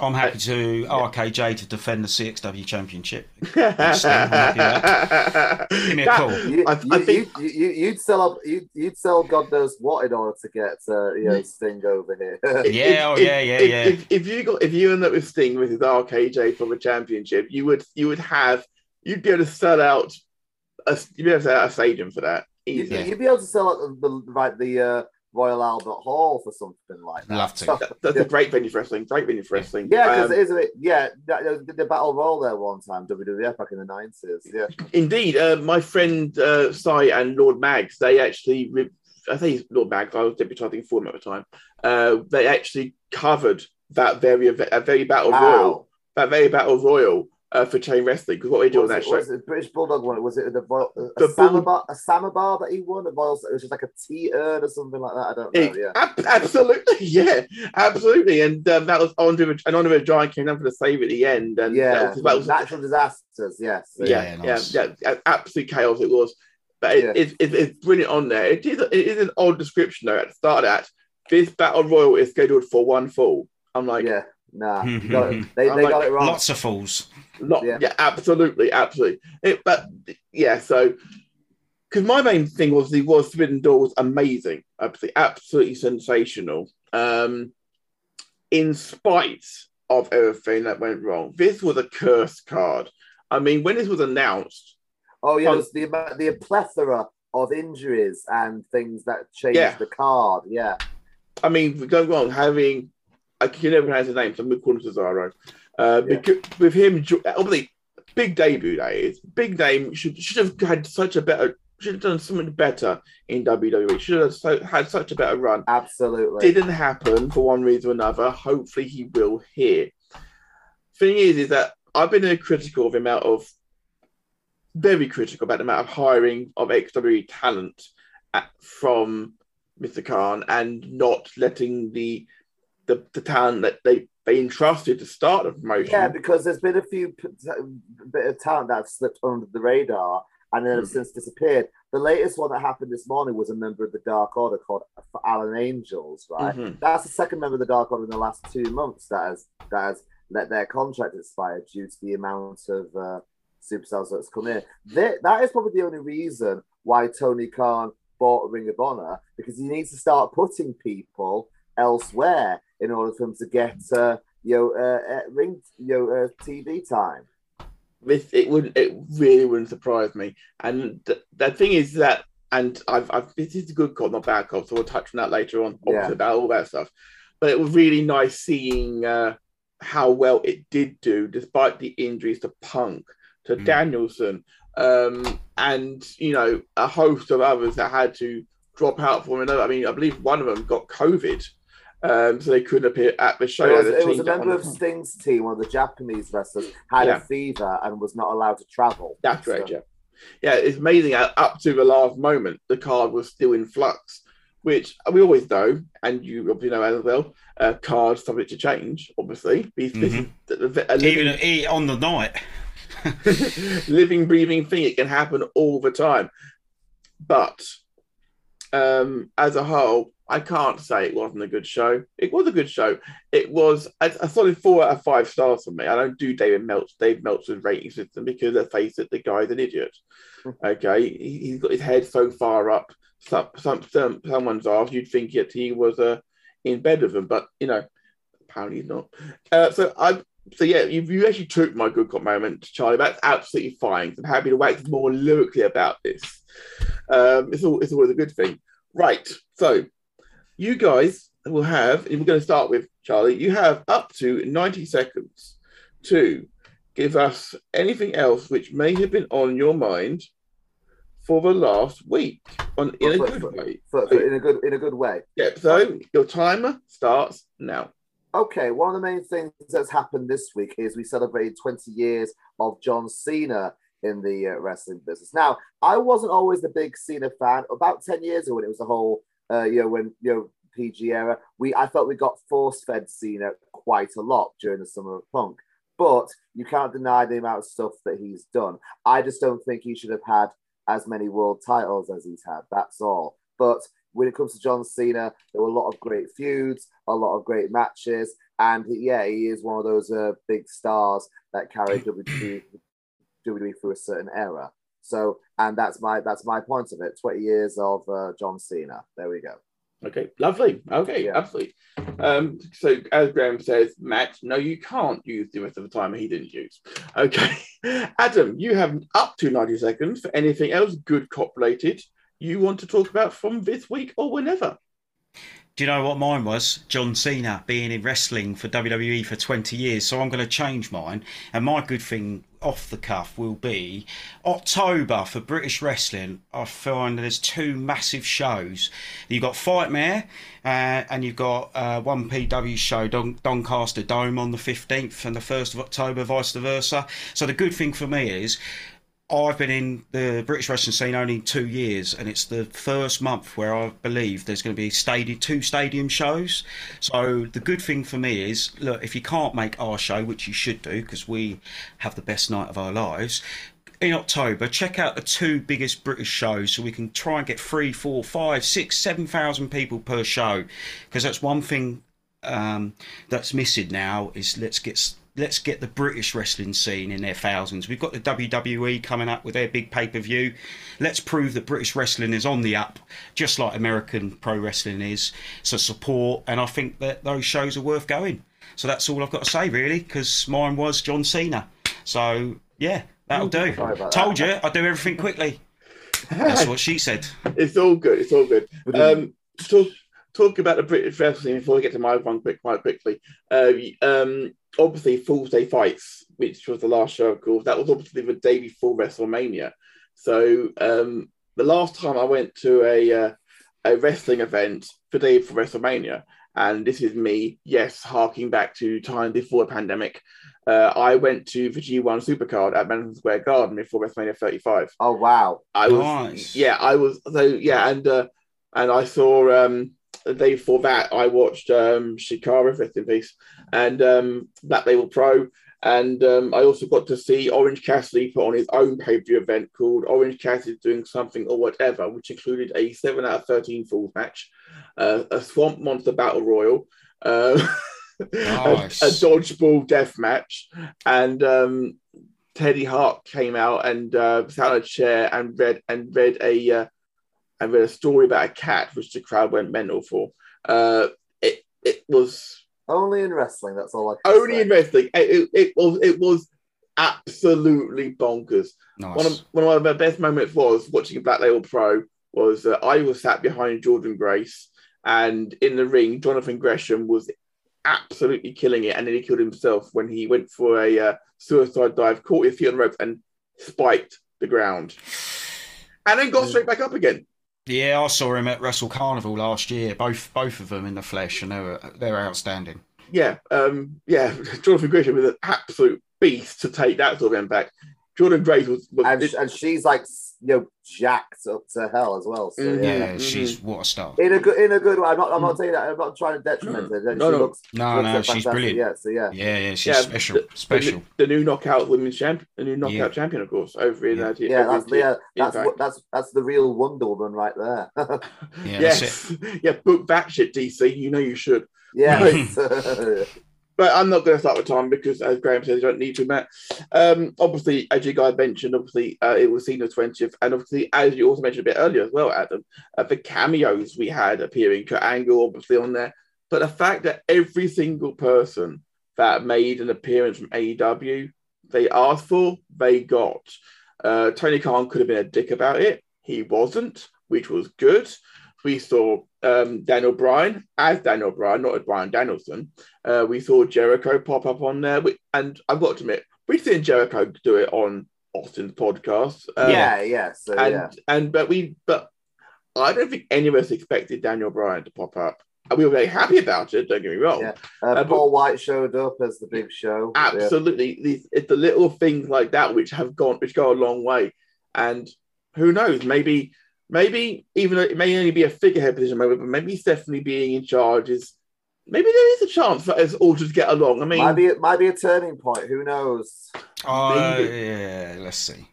I'm happy to RKJ to defend the CXW Championship. Give Give me a call. You, I, I you, think you, would sell up, you'd, you'd sell God knows what in order to get uh, you know Sting over here. Yeah, oh, yeah, yeah, if, yeah. If, if you got if you end up with Sting with his RKJ for the championship, you would you would have you'd be able to sell out a you'd be able to sell out a stadium for that. You'd, Easy. you'd be able to sell out the, the right the uh, Royal Albert Hall for something like that. Love to. That- that's a great venue for wrestling. Great venue for wrestling. Yeah, because Um, it is a bit. Yeah, that, the, the battle royal there one time, WWF back in the nineties. Yeah, Indeed, uh, my friend uh, Cy and Lord Mags, they actually, I think he's Lord Mags, I was debuting for him at the time. Uh, they actually covered that very event, that very battle royal, that very battle royal uh, for chain wrestling. Because what they do Was on it, that show, was it British Bulldog one? Was it the, Royal- a, The a, Bull- samovar, a samovar that he won? A Royal, it was just like a tea urn or something like that. I don't know. It- Yeah, ab- absolutely, yeah, absolutely, and um, that was Andre, and Andre the Giant came down for the save at the end, and yeah. that was, that was Natural disasters. Yes. yeah, Yeah, yeah, nice. yeah, yeah, absolute chaos it was. But it, Yeah. it, it, it's brilliant on there. It is, it is an old description though. At the start of that, this battle royal is scheduled for one fall. I'm like, yeah. Nah, hmm, hmm, got it. Hmm. they, they like, got it wrong. Lots of fools. not, yeah. Yeah. absolutely, absolutely. It, but yeah, so because my main thing was the was Forbidden Door was amazing, absolutely, absolutely sensational. Um, in spite of everything that went wrong, this was a curse card. I mean, when this was announced, Oh yeah, the the plethora of injuries and things that changed Yeah. the card. Yeah, I mean, we don't go on having. I can never pronounce his name, so I'm going to call him Cesaro. Uh, Yeah. because with him, obviously, big debut that is. Big name should should have had such a better. Should have done something better in WWE. Should have so, had such a better run. absolutely. Didn't happen for one reason or another. Hopefully, he will here. Thing is, is that I've been critical of the amount of, very critical about the amount of hiring of XWE talent at, from Mr. Khan and not letting the the, the talent that they they entrusted to start the promotion. Yeah, because there's been a few p- bit of talent that have slipped under the radar and then have Mm. since disappeared. The latest one that happened this morning was a member of the Dark Order called Alan Angels, right? Mhm. That's the second member of the Dark Order in the last two months that has that has let their contract expire due to the amount of uh, superstars that's come in. That, that is probably the only reason why Tony Khan bought Ring of Honor because he needs to start putting people elsewhere in order for him to get uh, you know uh, uh, ring you know uh, TV time. this it wouldn't it really wouldn't surprise me. And th- the thing is that, and I've, I've this is a good call, not bad call, so we'll touch on that later on, obviously Yeah. about all that stuff. But it was really nice seeing uh, how well it did do, despite the injuries to Punk, to Mm. Danielson, um, and you know a host of others that had to drop out for him. I mean, I believe one of them got COVID. Um, so they couldn't appear at the show. It was, They it was a member of Sting's team, one of the Japanese wrestlers, had Yeah. a fever and was not allowed to travel. That's So- great, yeah. Yeah, it's amazing up to the last moment the card was still in flux, which we always know, and you obviously know as well. Uh, cards subject to change, obviously. This, this is a Even living, e- on the night. living, breathing thing. It can happen all the time. But um, as a whole, I can't say it wasn't a good show. It was a good show. It was a, a solid four out of five stars for me. I don't do David Meltz, Dave Meltzer's rating system because let's face it, the guy's an idiot. Okay, he, he's got his head so far up some, some, some someone's arse, you'd think that he was uh, in bed with them, but you know, apparently he's not. Uh, so I, so yeah, you, you actually took my good cop moment, Charlie. That's absolutely fine. I'm happy to wax more lyrically about this. Um, it's all, it's always a good thing, right? So you guys will have, we're going to start with Charlie. You have up to 90 seconds to give us anything else which may have been on your mind for the last week on in a good for- way. for- for- in a good in a good way. Yeah, so your timer starts now. Okay, one of the main things that's happened this week is we celebrated 20 years of John Cena in the uh, wrestling business. Now, I wasn't always the big Cena fan. About 10 years ago, when it was the whole, uh, you know, when you know PG era, we I felt we got force fed Cena quite a lot during the summer of Punk. but you can't deny the amount of stuff that he's done. I just don't think he should have had as many world titles as he's had. That's all. But when it comes to John Cena, there were a lot of great feuds, a lot of great matches, and yeah, he is one of those uh, big stars that carried WWE, WWE through a certain era. So, and that's my that's my point of it. Twenty years of uh, John Cena. There we go. Okay, lovely. Okay, Yeah. absolutely. Um, so as Graham says, Matt, no, you can't use the rest of the time he didn't use. Okay, Adam, you have up to ninety seconds for anything else good cop related you want to talk about from this week or whenever. Do you know what mine was? John Cena being in wrestling for WWE for 20 years. So I'm going to change mine. And my good thing off the cuff will be October for British wrestling. I find there's two massive shows. You've got Fightmare uh, and you've got uh, 1PW show, Don- Doncaster Dome on the 15th and the 1st of October, vice versa. So the good thing for me is I've been in the British wrestling scene only two years, and it's the first month where I believe there's going to be stadium, two stadium shows. So the good thing for me is, look, if you can't make our show, which you should do because we have the best night of our lives. In October, check out the two biggest British shows so we can try and get three, four, five, six, seven thousand people per show. Because that's one thing um, that's missing now is let's get let's get the British wrestling scene in their thousands. We've got the WWE coming up with their big pay per view. Let's prove that British wrestling is on the up, just like American pro wrestling is. So support, and I think that those shows are worth going. So that's all I've got to say, really, because mine was John Cena. So yeah, that'll do. Sorry Told that. you, I do everything quickly. That's what she said. It's all good. It's all good. Um, talk, talk about the British wrestling before we get to my one quick, quite quickly. Uh, um, obviously, Fool's Day Fights, which was the last show, of course, that was obviously the day before WrestleMania. So um, the last time I went to a uh, a wrestling event the day before WrestleMania, and this is me, yes, harking back to time before the pandemic. Uh, I went to the G1 Supercard at Madison Square Garden before WrestleMania 35. Oh wow! I was Nice. yeah, I was so yeah, and uh, and I saw um the day before that I watched um Chikara rest in peace and um Black Label Pro and um, I also got to see Orange Cassidy put on his own pay-per-view event called Orange Cassidy doing something or whatever, which included a seven out of thirteen falls match, uh, a Swamp Monster Battle Royal, uh, Nice. a, a dodgeball death match, and um, Teddy Hart came out and uh, sat on a chair and read and read a uh, and read a story about a cat, which the crowd went mental for. Uh, it it was Only in wrestling. That's all I can only say. in wrestling. It, it, it was it was absolutely bonkers. Nice. One of one of my best moments was watching Black Label Pro. Was uh, I was sat behind Jordan Grace, and in the ring, Jonathan Gresham was absolutely killing it, and then he killed himself when he went for a uh, suicide dive, caught his feet on the ropes, and spiked the ground, and then got straight back up again. Yeah, I saw him at Wrestle Carnival last year. Both both of them in the flesh, and they were they were outstanding. Yeah, um, yeah, Jonathan Gresham was an absolute beast to take that sort of impact. Jordan Grace was, was and, and she's like you know jacked up to hell as well. So Mm, yeah. Yeah, Mhm. she's what a star. In a good, in a good way. I'm not. I'm not saying that. I'm not trying to detriment her. No, she no. looks. No, looks no, fantastic. she's brilliant. Yeah. So yeah. Yeah, yeah, she's Yeah, special, the- special. The, the new knockout women's champion, the new knockout Yeah. champion, of course, over in Yeah. uh, Yeah, that's over in yeah, that's what that's that's the real Wonder Woman right there. Yeah, that's yes, yeah, book that shit, DC. You know you should. yeah, But I'm not going to start with time because, as Graham said, you don't need to, Matt. Um, obviously, as you guys mentioned, obviously uh, it was seen the 20th, and obviously, as you also mentioned a bit earlier as well, Adam, uh, the cameos we had appearing, Kurt Angle obviously on there, but the fact that every single person that made an appearance from AEW, they asked for, they got. Uh, Tony Khan could have been a dick about it. He wasn't, which was good. We saw um, Daniel Bryan as Daniel Bryan, not as Bryan Danielson. Uh, we saw Jericho pop up on there, and I've got to admit, we've seen Jericho do it on Austin's podcast. Uh, yeah, yeah. So and yeah, and but we but I don't think any of us expected Daniel Bryan to pop up. And we were very happy about it. Don't get me wrong. Yeah. uh, uh, Paul White showed up as the big show. Yeah. Absolutely, these it's the little things like that which have gone, which go a long way. And who knows? Maybe, maybe even though it may only be a figurehead position moment, but maybe Stephanie being in charge is maybe there is a chance for us all to get along. I mean, Might be it might be a turning point. Who knows? Oh, Maybe. yeah, let's see.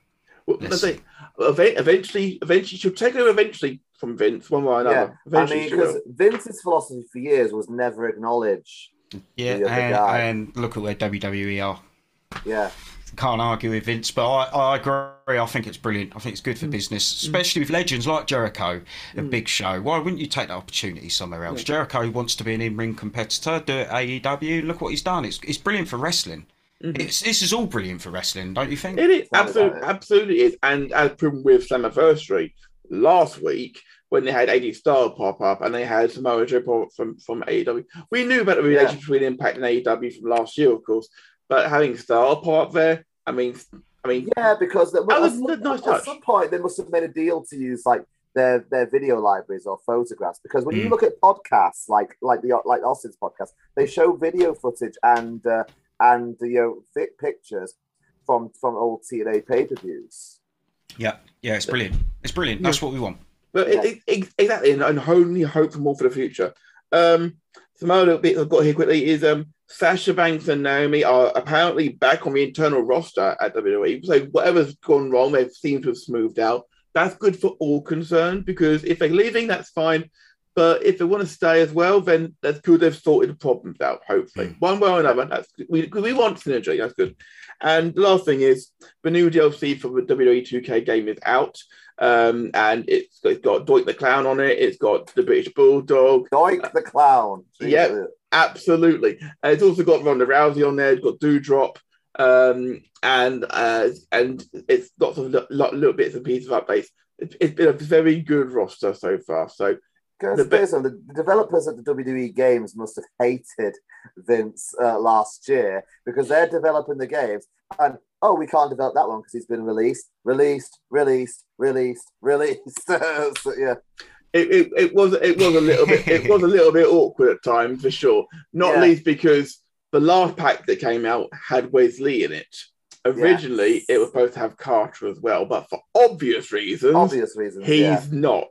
well, let's let's say, event- eventually, eventually, she'll take over eventually from Vince, one way or another. Yeah, I mean, because Vince's philosophy for years was never acknowledge. Yeah, The other and, guy. and look at where WWE are. Yeah, Can't argue with Vince, but I, I agree. I think it's brilliant. I think it's Mm. good for business, especially with legends like Jericho, a big show. Why wouldn't you take that opportunity somewhere else? Jericho wants to be an in-ring competitor. Do it AEW. Look what he's done. It's it's brilliant for wrestling. It's this is all brilliant for wrestling, don't you think? Mm-hmm. It is absolutely, absolutely is. And as proven with Slammiversary last week, when they had AD Star pop up and they had Samoa Joe from from AEW, we knew about the relationship between Impact and AEW from last year, of course. But having Star pop up there, I mean, I mean, yeah, because the, That was at, a nice at some point they must have made a deal to use like their their video libraries or photographs. Because when you Mm. look at podcasts like like the like Austin's podcast, they show video footage and uh, and you know thick pictures from from old TNA pay per views. Yeah, yeah, it's brilliant. It's brilliant. That's what we want. But it, it, it- exactly, and, and only hope for more for the future. Um, some other little bits I've got here quickly is um, Sasha Banks and Naomi are apparently back on the internal roster at WWE. So whatever's gone wrong, they seem to have smoothed out. That's good for all concerned because if they're leaving, that's fine. But if they want to stay as well, then that's good. They've sorted the problems out. Hopefully, hmm. one way or another. That's we we want synergy. That's good. And the last thing is the new DLC for the WWE 2K game is out. Um, and it's, it's got Doink the Clown on it. It's got the British Bulldog. Doink the clown. Yeah. Absolutely. And it's also got Ronda Rousey on there. It's got Doudrop. Um, and uh, and it's lots of lot, little bits and pieces of updates. It's, it's been a very good roster so far. So Because The be- basically, the developers at the WWE games must have hated Vince uh, last year because they're developing the games and oh, we can't develop that one because he's been released, released, released, released, released. so, yeah, it, it, it was it was a little bit it was a little bit awkward at times for sure. Not Yeah. least because the last pack that came out had Wesley in it. Originally, Yes. it was supposed to have Carter as well, but for obvious reasons, obvious reasons. he's yeah. not.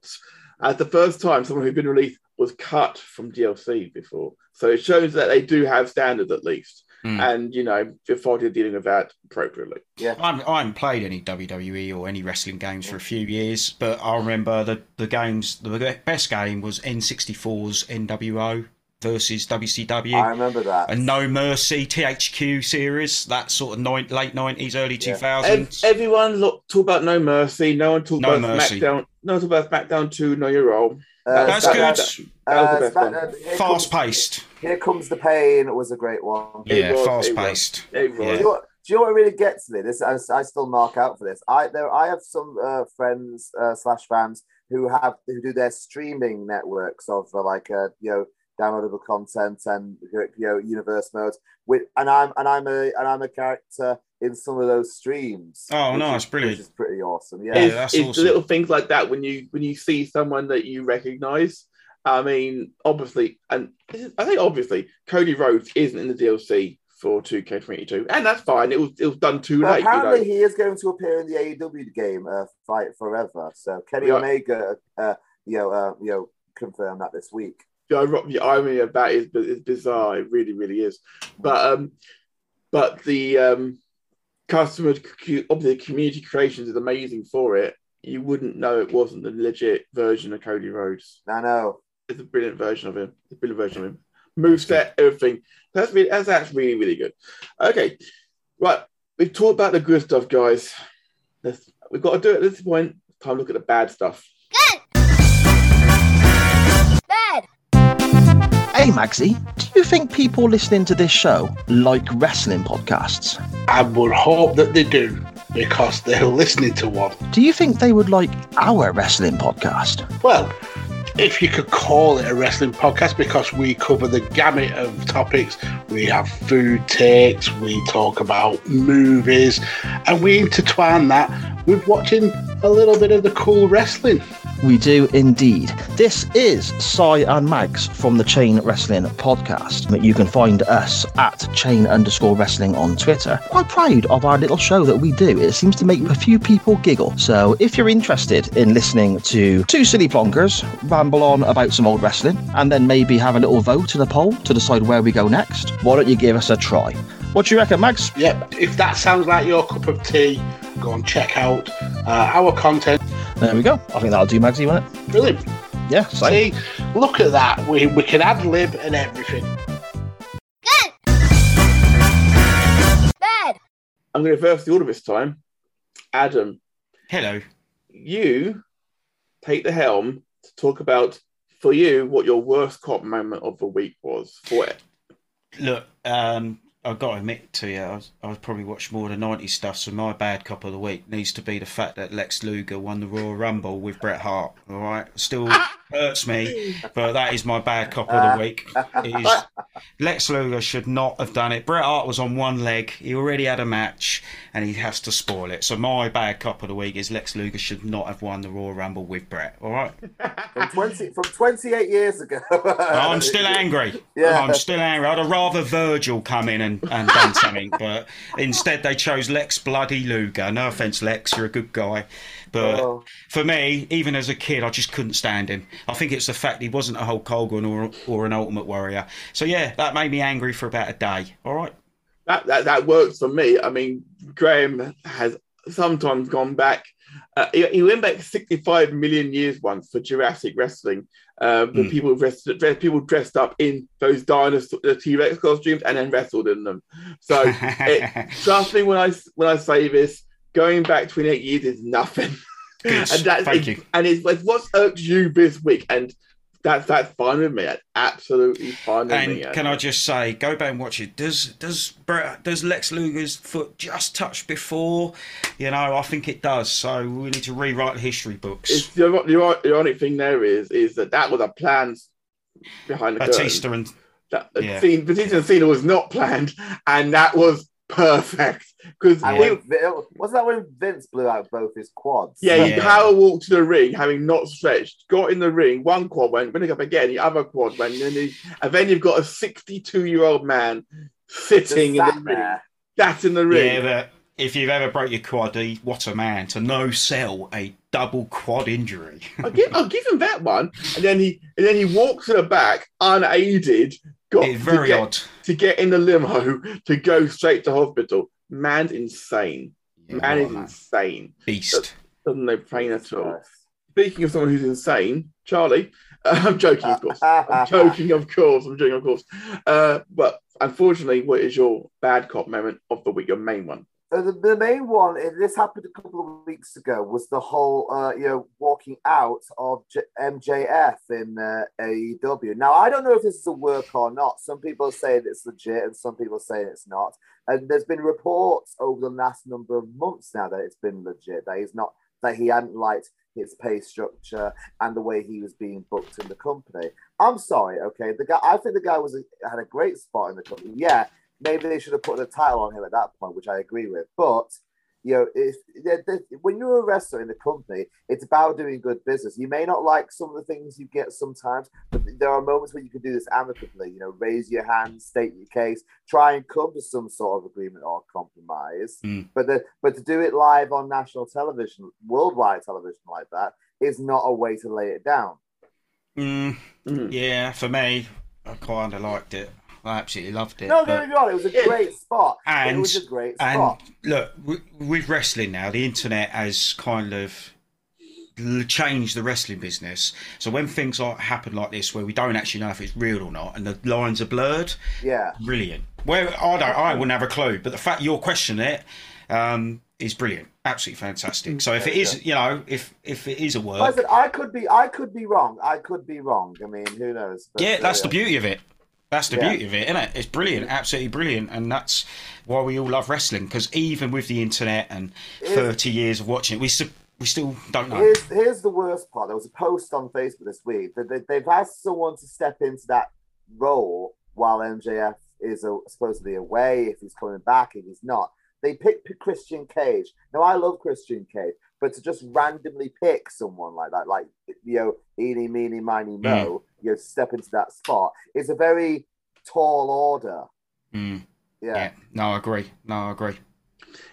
As the first time someone who'd been released was cut from DLC before, so it shows that they do have standards at least, Mm. and you know, the authority are dealing with that appropriately. I'm, I haven't played any WWE or any wrestling games for a few years, but I remember the, the games, the best game was N64's NWO versus WCW. I remember that. and No Mercy THQ series, that sort of nine, late 90s, early Yeah. 2000s. Ev- everyone look, talk about No Mercy. No one talk No about Mercy. SmackDown. No one talk about SmackDown 2. Know your role. Uh, That's that- good. that- that was the uh, best Smack- one. uh, Here Fast Comes- paced. Here comes the pain. was a great one. It Yeah, was, it fast was. paced. It was. Do you, know what, do you know what really gets me? This I, I still mark out for this. I there I have some uh, friends uh, slash fans who have who do their streaming networks of uh, like uh, you know downloadable content and you know universe modes. With and I'm and I'm a and I'm a character in some of those streams. Oh, no, it's is- brilliant. Which is pretty awesome. Yeah. Yeah, it's, that's it's awesome. little things like that when you when you see someone that you recognize. I mean, obviously, and this is, I think obviously Cody Rhodes isn't in the DLC for 2K22, and that's fine. It was it was done too But late. You apparently, know? he is going to appear in the AEW game, uh, Fight Forever. So Kenny Yeah. Omega, uh, you know, uh, you know, confirmed that this week. The, the irony of that is, is bizarre. It really, really is. But um, but the um, customer cu- obviously community creations is amazing for it. You wouldn't know it wasn't the legit version of Cody Rhodes. I know. It's a brilliant version of him. It's a brilliant version of him. Moveset, everything. That's really, that's, that's really, really good. Okay, right. We've talked about the good stuff, guys. Let's, we've got to do it at this point. Time to look at the bad stuff. Hey Magsy, do you think people listening to this show like wrestling podcasts? I would hope that they do because they're listening to one. Do you think they would like our wrestling podcast? Well, if you could call it a wrestling podcast because we cover the gamut of topics. We have food takes, we talk about movies, and we intertwine that with watching a little bit of the cool wrestling. We do indeed. This is Cy and Mags from the Chain Wrestling Podcast. You can find us at chain underscore wrestling on Twitter. Quite proud of our little show that we do. It seems to make a few people giggle. So if you're interested in listening to two silly plonkers ramble on about some old wrestling and then maybe have a little vote in a poll to decide where we go next, why don't you give us a try? What do you reckon, Mags? Yep. If that sounds like your cup of tea, go and check out uh, our content. There we go. I think that'll do, Magsy, won't it? Brilliant. Yeah, same. See, look at that. We, we can ad lib and everything. Good. Bad. I'm going to reverse the order this time. Adam, Hello. you take the helm to talk about for you what your worst cop moment of the week was. For it. Look, um, I've got to admit to you, I was, I was probably watched more of the 90s stuff, so my bad cop of the week needs to be the fact that Lex Luger won the Royal Rumble with Bret Hart. All right? Still hurts me, but that is my bad cop of the uh. week. It is, Lex Luger should not have done it. Bret Hart was on one leg, he already had a match, and he has to spoil it. So my bad cop of the week is Lex Luger should not have won the Royal Rumble with Bret. All right? From twenty from twenty eight years ago. I'm still angry. Yeah. I'm still angry. I'd have rather Virgil come in and, and done something, but instead they chose Lex Bloody Luger. No offense, Lex, you're a good guy. But Oh. for me, even as a kid, I just couldn't stand him. I think it's the fact he wasn't a Hulk Hogan or, or an Ultimate Warrior. So yeah, that made me angry for about a day. All right. That, that that works for me. I mean, Graham has sometimes gone back. Uh, he, he went back 65 million years once for Jurassic wrestling. The Mm. people dressed, people dressed up in those dinosaur the T Rex costumes and then wrestled in them. So it, trust me when I when I say this, going back 28 years is nothing. Good. and that's Thank you. and it's, it's what's irked you this week, and that's that's fine with me. That's absolutely fine with And me. can I just say, go back and watch it. Does does does Lex Luger's foot just touch before? You know, I think it does. So we need to rewrite the history books. It's the, the, the ironic thing there is is that that was a plan behind the curtain. Batista and That, uh, yeah. scene, Batista and Cena was not planned, and that was perfect because And wasn't that when Vince blew out both his quads? Yeah, he Yeah. power walked to the ring, having not stretched, got in the ring, one quad went, went up again, the other quad went, and then, he, and then you've got a 62 year old man sitting in the sat ring. there. That's in the ring. Yeah, but if you've ever broke your quad, he- what a man to no sell a double quad injury. I'll, give, I'll give him that one. And then he and then he walks to the back unaided, got It's very to, get, odd. to get in the limo to go straight to hospital. Man's insane. Man is insane. Beast. Doesn't know pain at all. Speaking of someone who's insane, Charlie. I'm joking, of course. I'm joking, of course. I'm joking, of course. Uh, but unfortunately, what is your bad cop moment of the week? Your main one? Uh, the, the main one, and this happened a couple of weeks ago, was the whole, uh, you know, walking out of J- MJF in uh, AEW. Now, I don't know if this is a work or not. Some people say it's legit, and some people say it's not. And there's been reports over the last number of months now that it's been legit. That he's not, that he hadn't liked his pay structure and the way he was being booked in the company. I'm sorry, okay. The guy, I think the guy was a, had a great spot in the company. Yeah, maybe they should have put a title on him at that point, which I agree with. But you know, if there- there- when you're a wrestler in the company, it's about doing good business. You may not like some of the things you get sometimes, but there are moments where you can do this amicably. You know, raise your hand, state your case, try and come to some sort of agreement or compromise. Mm. But the, but to do it live on national television, worldwide television like that, is not a way to lay it down. Mm, Mhm. yeah, for me, I kind of liked it. I absolutely loved it. No, but- don't get me wrong, it was a great spot. it And- was a great And spot. look, w- with wrestling now, the internet has kind of changed the wrestling business. So when things like happen like this, where we don't actually know if it's real or not, and the lines are blurred, Yeah. brilliant. Where I don't, I wouldn't have a clue, but the fact you're questioning it um, is brilliant, absolutely fantastic. So if it is, you know, if if it is a I work, said I could be I could be wrong. I could be wrong. I mean, who knows? But, yeah, that's uh, the beauty of it. That's the Yeah. beauty of it, isn't it? It's brilliant, absolutely brilliant, and that's why we all love wrestling. Because even with the internet and thirty years of watching it, we still we still don't know. Here's, here's the worst part. There was a post on Facebook this week that they, they've asked someone to step into that role while MJF is uh supposedly away. If he's coming back, if he's not, they picked Christian Cage. Now I love Christian Cage, but to just randomly pick someone like that, like you know, eeny, meeny, miny, mo, you know, step into that spot It's a very tall order. Mm, Yeah, yeah. No, I agree. No, I agree.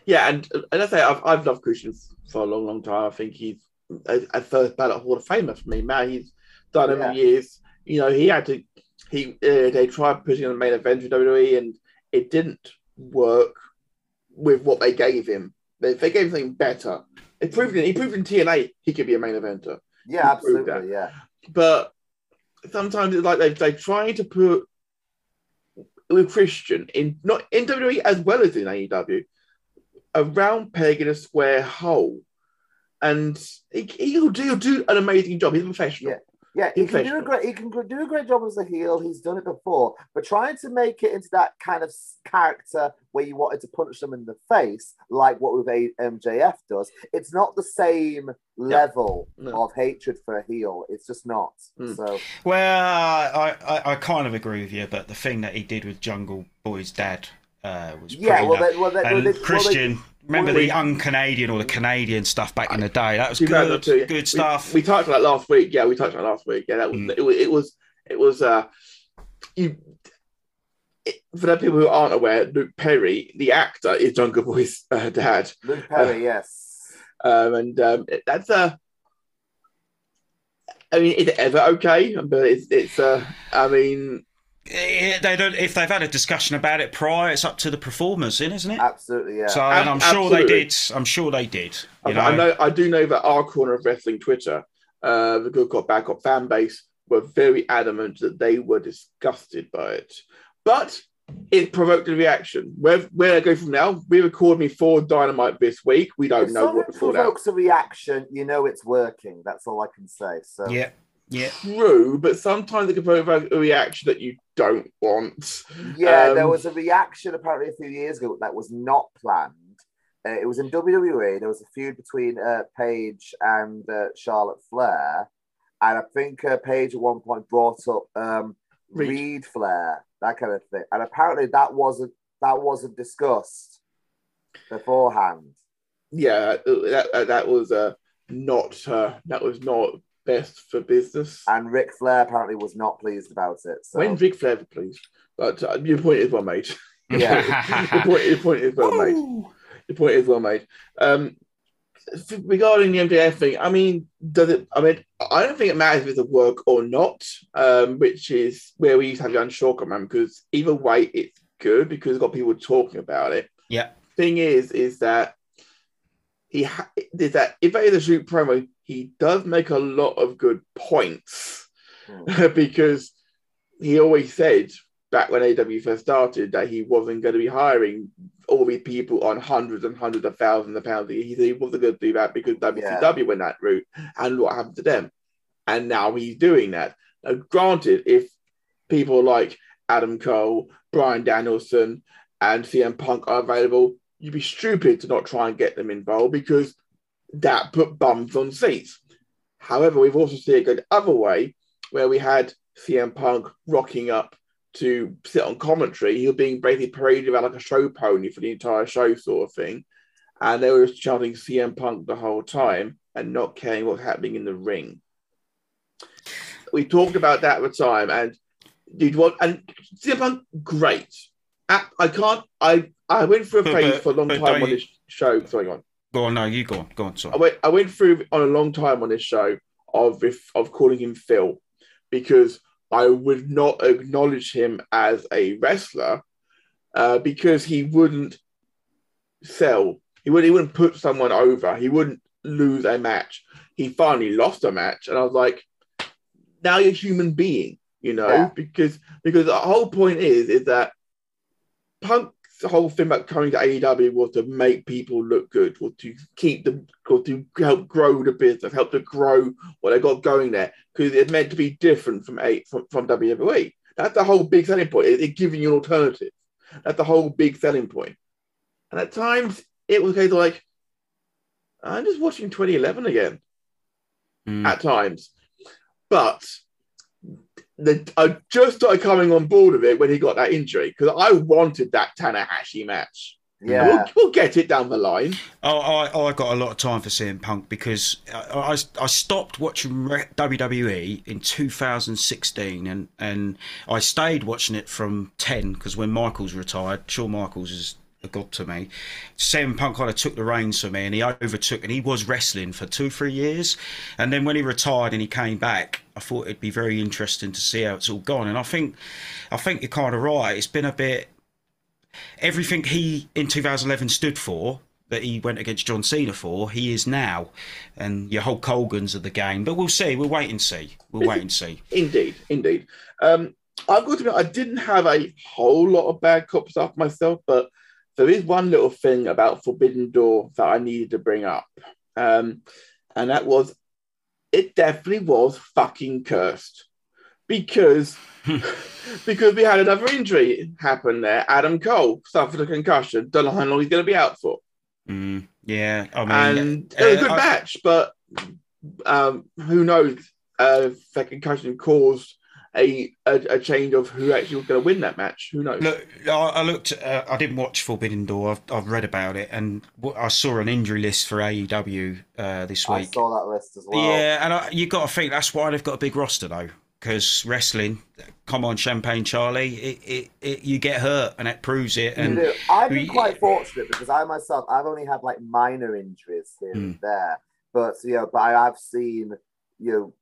Yeah, and and I say I've, I've loved Christian for a long, long time. I think he's a, a first ballot Hall of Famer for me. Man, he's done over Yeah. the years. You know, he had to. He uh, they tried putting on the main event with WWE, and it didn't work with what they gave him. They, they gave him something better. It proved in, he proved in TNA he could be a main eventer. yeah, He absolutely, yeah. But sometimes it's like they they trying to put with Christian in not in WWE as well as in AEW a round peg in a square hole, and he, he'll do he'll do an amazing job. He's a professional. Yeah. Yeah, he can do a great. He can do a great job as a heel. He's done it before, but trying to make it into that kind of character where you wanted to punch them in the face, like what with A- MJF does, it's not the same level No. of hatred for a heel. It's just not. Hmm. So Well, I, I, I kind of agree with you, but the thing that he did with Jungle Boy's dad uh, was yeah, pretty well, nuts. they, well, they, well, and they, well, they- Christian, remember well, the they- un-Canadian or the Canadian stuff back in the day? That was Two thousand good, two. good stuff. We, we touched on that last week. Yeah, we talked about that last week. Yeah, that was Mm. it, was it was it was uh you. It, for the people who aren't aware, Luke Perry, the actor, is Jungle Boy's uh, dad. Luke Perry, yes. um, and um, it- that's a. I mean, is it ever okay? But it's it's. Uh, I mean, they don't. If they've had a discussion about it prior, it's up to the performers, in isn't it? Absolutely, yeah. So and I'm Ab- sure they did. I'm sure they did. I, You know, I know I do know that our corner of wrestling Twitter, uh, the Good Cop Bad Cop fan base, were very adamant that they were disgusted by it, but it provoked a reaction. Where where I go from now? We record me for Dynamite this week. We don't if know what to fallout. provokes a reaction, you know it's working. That's all I can say. So Yeah, yeah. True, but sometimes it can provoke a reaction that you don't want. Yeah, there Um, was a reaction apparently a few years ago that was not planned. Uh, it was in WWE. There was a feud between uh, Paige and uh, Charlotte Flair, and I think uh, Paige at one point brought up um, Reid. Reid Flair, that kind of thing. And apparently that wasn't that wasn't discussed beforehand. yeah, that that, that was uh, not uh, that was not best for business. And Ric Flair apparently was not pleased about it. So When Ric Flair, please. But uh, your point is well made. Yeah. your, point, your point is well made. Your point is well made. Um, f- regarding the MJF thing, I mean, does it? I mean, I don't think it matters if it's a work or not. Um, which is where we used to have the unsure comment because either way, it's good because it's got people talking about it. Yeah. Thing is, is that he ha- is that if it is a shoot promo, he does make a lot of good points hmm. because he always said back when AW first started that he wasn't going to be hiring all these people on hundreds and hundreds of thousands of pounds. He said he wasn't going to do that because WCW went that route, and what happened to them? And now he's doing that. Now, granted, if people like Adam Cole, Bryan Danielson, and CM Punk are available, you'd be stupid to not try and get them involved because that put bums on seats. However, we've also seen it go the other way, where we had CM Punk rocking up to sit on commentary. He was being basically paraded around like a show pony for the entire show, sort of thing. And they were just chanting CM Punk the whole time and not caring what's happening in the ring. We talked about that at the time, and did what? And CM Punk, great. I, I can't. I I went through a phase for a long but time on this show. Sorry, on. Go on, no, you go on, go on. Sorry. I went I went through on a long time on this show of if, of calling him Phil because I would not acknowledge him as a wrestler uh, because he wouldn't sell. He would he wouldn't put someone over. He wouldn't lose a match. He finally lost a match, and I was like, now you're a human being, you know, Yeah. because because the whole point is is that Punk's whole thing about coming to AEW was to make people look good, or to keep them, or to help grow the business, help to grow what they got going there, because it's meant to be different from a from, from WWE. That's the whole big selling point. It- It's giving you an alternative. That's the whole big selling point. And at times it was kind of like, I'm just watching 2011 again Mm. at times. But the, I just started coming on board of it when he got that injury because I wanted that Tanahashi match. Yeah. We'll, we'll get it down the line. Oh, I, I got a lot of time for CM Punk because I, I, I stopped watching WWE in 2016 and, and I stayed watching it from 10 because when Michaels retired, Shawn Michaels is a god to me. CM Punk kind of took the reins for me and he overtook and he was wrestling for two, three years. And then when he retired and he came back, I thought it'd be very interesting to see how it's all gone. And I think, I think you're kind of right. It's been a bit everything he in 2011 stood for that he went against John Cena for, he is now. And your Hulk Hogan's of the game. But we'll see. We'll wait and see. We'll wait and see. Indeed, indeed. Um, I've got to admit, I didn't have a whole lot of bad cop stuff myself, but there is one little thing about Forbidden Door that I needed to bring up. Um, and that was it definitely was fucking cursed because because we had another injury happen there. Adam Cole suffered a concussion. Don't know how long he's going to be out for. Mm, yeah, I mean, and it was a good uh, I- match, but um, who knows? Uh, if that concussion caused a, a a change of who actually was going to win that match. Who knows? Look, I, I looked. Uh, I didn't watch Forbidden Door. I've, I've read about it, and I saw an injury list for AEW uh, this week. I saw that list as well. Yeah, and I, you got to think that's why they've got a big roster though. Because wrestling, come on, Champagne Charlie, it, it, it, you get hurt, and that proves it. You And do. I've been quite fortunate because I myself, I've only had like minor injuries here Hmm. and there, but you know, but I have seen you know,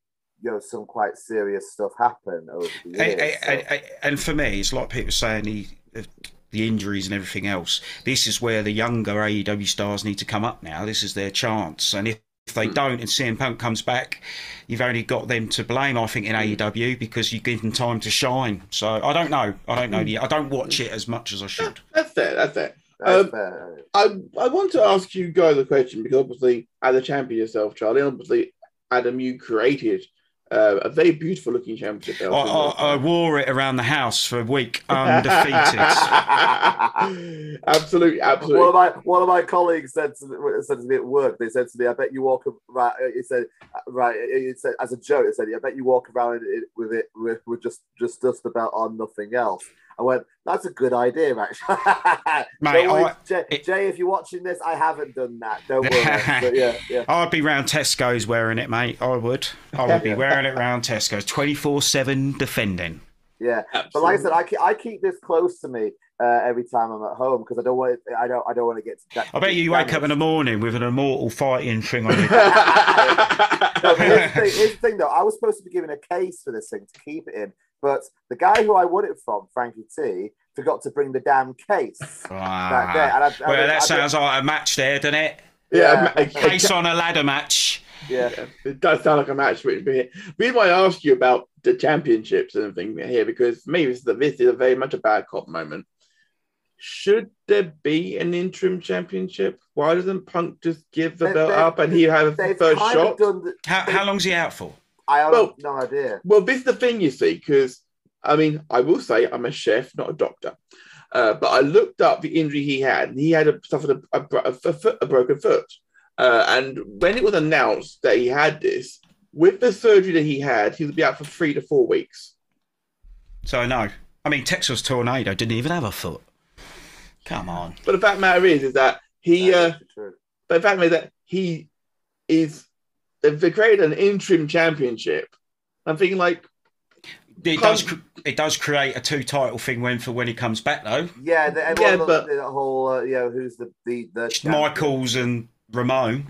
you know, some quite serious stuff happen over the years. I- so- I- I- and for me, it's like people saying the uh, the injuries and everything else. This is where the younger AEW stars need to come up now. This is their chance, and if. If they hmm. don't and CM Punk comes back, you've only got them to blame, I think, in hmm. AEW because you give them time to shine. So I don't know. I don't know. Hmm. I don't watch it as much as I should. That's it. That's it. Um, fair. I I want to ask you guys a question because obviously, as a champion yourself, Charlie, obviously, Adam, you created uh, a very beautiful looking championship belt. I, I, I wore it around the house for a week undefeated. absolutely, absolutely. One of my one of my colleagues said to, me- said to me at work. They said to me, "I bet you walk right." Uh, he said, uh, "Right." Uh, he said as a joke. He said, "I bet you walk around it with it with, with just just just about on nothing else." I went, "That's a good idea, actually." Mate, Don't worry, I- Jay, it- Jay, if you're watching this, I haven't done that. Don't worry. but yeah, yeah. I'd be round Tesco's wearing it, mate. I would. I would be wearing it round Tesco's, twenty four seven defending. Yeah, but like I said, I keep, I keep this close to me uh, every time I'm at home because I don't want I don't I don't want to get. To I bet you wake up in the morning with an immortal fighting thing on your. No, here's, the thing, here's the thing, though. I was supposed to be given a case for this thing to keep it in, but the guy who I won it from, Frankie T, forgot to bring the damn case back there. And I, I, Ah. well, I- that I- sounds like a match there, doesn't it? yeah, Yeah. a- a- Case on a ladder match. yeah. Yeah, it does sound like a match which be here. The reason why I ask you about the championships and everything here, because for me, this is, a, this is a very much a bad cop moment. Should there be an interim championship? Why doesn't Punk just give the They- belt they- up and he have the They've first shot? The, How, how long's he out for? I have Well- no idea. Well, this is the thing, you see, because I mean, I will say I'm a chef, not a doctor. Uh, but I looked up the injury he had, he had a, suffered a, a, bro- a, foot, a broken foot. Uh, and when it was announced that he had this, with the surgery that he had, he would be out for three to four weeks. So no. I mean, Texas Tornado didn't even have a foot. Come on. But the fact of the matter is, is that he, uh, That's true. but the fact of the matter is that he is, they've created an interim championship. I'm thinking like, It does. It does create a two title thing when for when he comes back though. Yeah, the, everyone Yeah, but- at the whole, uh, you know, who's the the, the. Michaels and Ramon.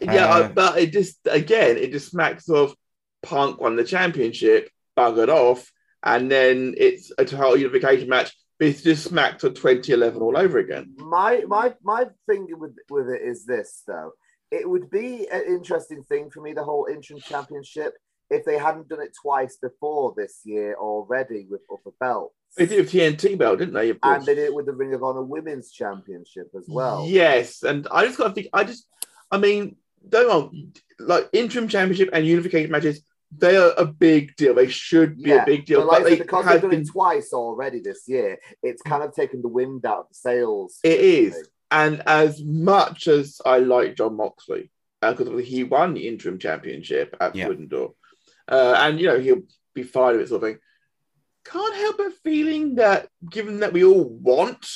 Yeah, Uh, but it just again, it just smacks of Punk won the championship, buggered off, and then it's a title unification match. It's just smacked of 2011 all over again. my my my thing with with it is this though. It would be an interesting thing for me the whole interim championship if they hadn't done it twice before this year already with upper belts. They did with TNT belt, didn't they? And they did it with the Ring of Honor Women's Championship as well. Yes, and I just got to think. I just, I mean, don't like interim championship and unification matches. They are a big deal. They should be Yeah, a big deal. But like but said, they because they've done been it twice already this year, it's kind of taken the wind out of the sails. It is. And as much as I like Jon Moxley, because he won the interim championship at Yeah. Forbidden Door, uh, and you know he'll be fine with it, sort of thing. Can't help but feeling that, given that we all want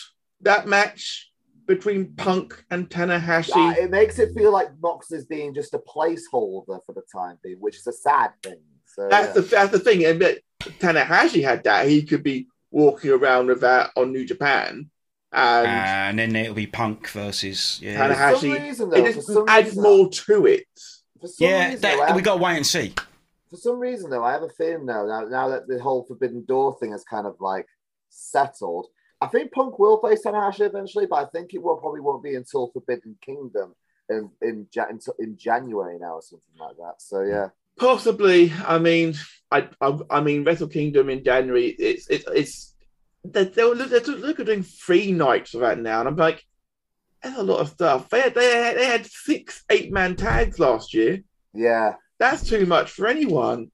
that match, between Punk and Tanahashi. Uh, it makes it feel like Moxley's being just a placeholder for the time being, which is a sad thing. So that's yeah. the that's the thing. And Tanahashi had that. He could be walking around with that on New Japan, and and then it'll be Punk versus yeah. Tanahashi- for some reason, though, it for just adds reason, more to it. For some Yeah, reason, that, have- we got to wait and see. for some reason though, I have a feeling now, now, now that the whole Forbidden Door thing has kind of like settled. I think Punk will face Tanahashi eventually, but I think it will probably won't be until Forbidden Kingdom in in, Ja- in January now or something like that. So yeah, Possibly. I mean, I I, I mean, Wrestle Kingdom in January. It's it's it's they're, they're, they're, they're doing three nights of that now, and I'm like, that's a lot of stuff. They had, they had, they had six eight man tags last year. yeah, That's too much for anyone.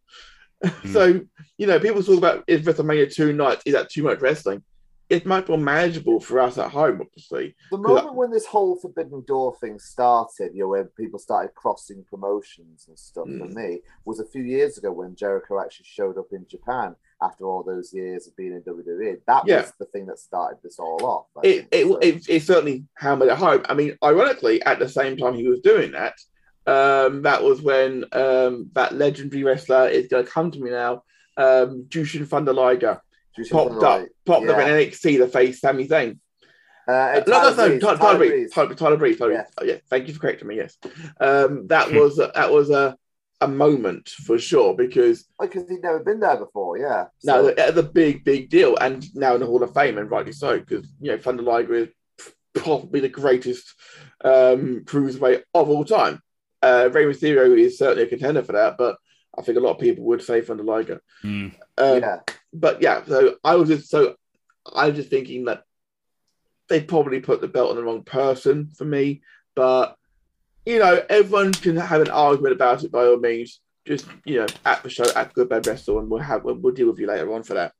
so you know, people talk about is WrestleMania two nights? Is that too much wrestling? It's much more manageable for us at home, obviously. the moment when this whole Forbidden Door thing started, you know, when people started crossing promotions and stuff, for Mm. me, was a few years ago when Jericho actually showed up in Japan after all those years of being in WWE. That Yeah. was the thing that started this all off. It, it, So- it, it certainly hammered at home. I mean, ironically, at the same time he was doing that, um, that was when um, that legendary wrestler is going to come to me now, um, Jushin Thunder Liger, Jushin popped Thunder up, popped up Yeah. in NXT to face Sami Zayn. Uh, no, no, no, Breeze, Tyler, Breeze. Tyler, Breeze, Yeah. Oh, yeah, thank you for correcting me. Yes, um, that was that was a a moment for sure because because he'd never been there before. Yeah. No, So- that's a big, big deal, and now in the Hall of Fame, and rightly so, because you know Thunder Liger is probably the greatest um, cruiserweight of all time. Uh, Rey Mysterio is certainly a contender for that, but I think a lot of people would say Thunder Liger. Mm. Um, yeah. But yeah, so I was just so I was just thinking that they probably put the belt on the wrong person for me, but you know everyone can have an argument about it by all means. Just you know, at the show, at Good Bad Wrestle, and we'll have we'll, deal with you later on for that.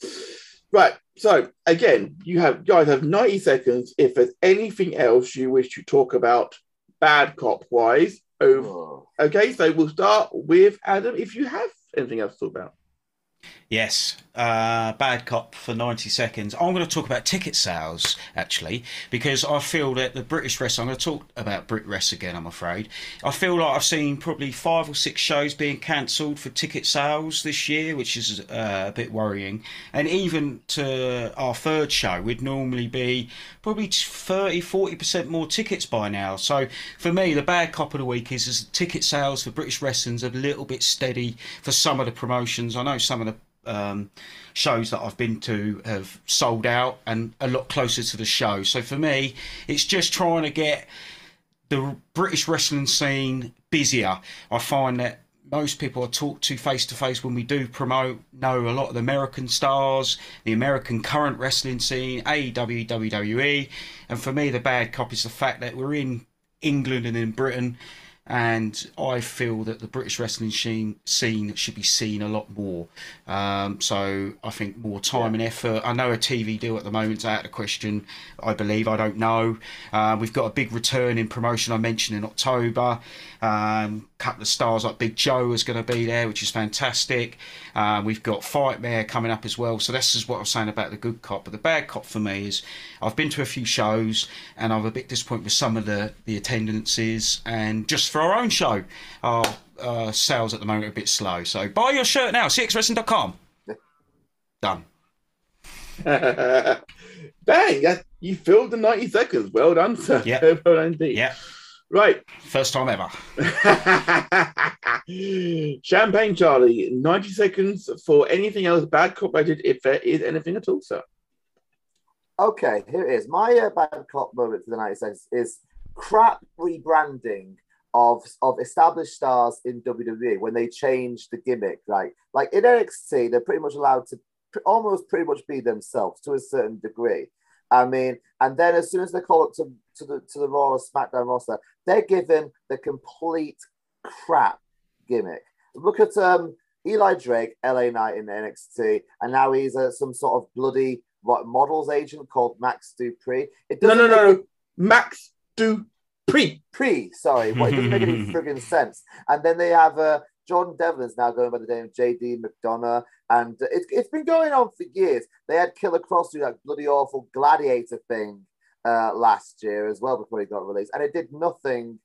Right. So again, you have guys have ninety seconds. If there's anything else you wish to talk about, bad cop wise, over. Oh, oh. Okay, so we'll start with Adam. If you have anything else to talk about, Yes, uh, bad cop for 90 seconds. I'm going to talk about ticket sales, actually, because I feel that the British Rest, I'm going to talk about Brit Rest again, I'm afraid. I feel like I've seen probably five or six shows being cancelled for ticket sales this year, which is uh, a bit worrying. And even to our third show, we'd normally be probably 30, 40% more tickets by now. So for me, the bad cop of the week is, is ticket sales for British Wrestling's a little bit steady for some of the promotions. I know some of the um, shows that I've been to have sold out and a lot closer to the show. So for me, it's just trying to get the British wrestling scene busier. I find that most people I talk to face to face when we do promote know a lot of the American stars, the American current wrestling scene, AEW, WWE. And for me, the bad cop is the fact that we're in England and in Britain. And I feel that the British wrestling scene, scene should be seen a lot more. Um, so I think more time and effort. I know a TV deal at the moment's out of question. I believe I don't know. Uh, we've got a big return in promotion. I mentioned in October. Um, couple of stars like Big Joe is going to be there, which is fantastic. Um, we've got Fightmare coming up as well. So this is what I was saying about the good cop. But the bad cop for me is I've been to a few shows and I'm a bit disappointed with some of the the attendances and just for our own show, our uh, sales at the moment are a bit slow. So buy your shirt now, cxwrestling.com. Done. Bang! That, you filled the 90 seconds. Well done, sir. Yeah. well done indeed. Yeah, Right. first time ever. Champagne Charlie, 90 seconds for anything else bad cop rated, if there is anything at all, sir. Okay, here it is. My uh, bad cop moment for the 90 seconds is crap rebranding of of established stars in WWE when they change the gimmick. right? like in NXT, they're pretty much allowed to pr- almost pretty much be themselves to a certain degree. I mean, and then as soon as they call up to, to the to the Raw or SmackDown roster, they're given the complete crap gimmick. Look at um Eli Drake, LA Knight in NXT, and now he's uh, some sort of bloody what models agent called Max Dupri. It No, no, no, no. Max Dupri. Pre, sorry, what it doesn't make any friggin' sense. And then they have uh, Jordan Devlin's now going by the name of JD McDonagh, and it's it's been going on for years. They had Killer Kross do that bloody awful gladiator thing uh, last year as well before he got released, and it did nothing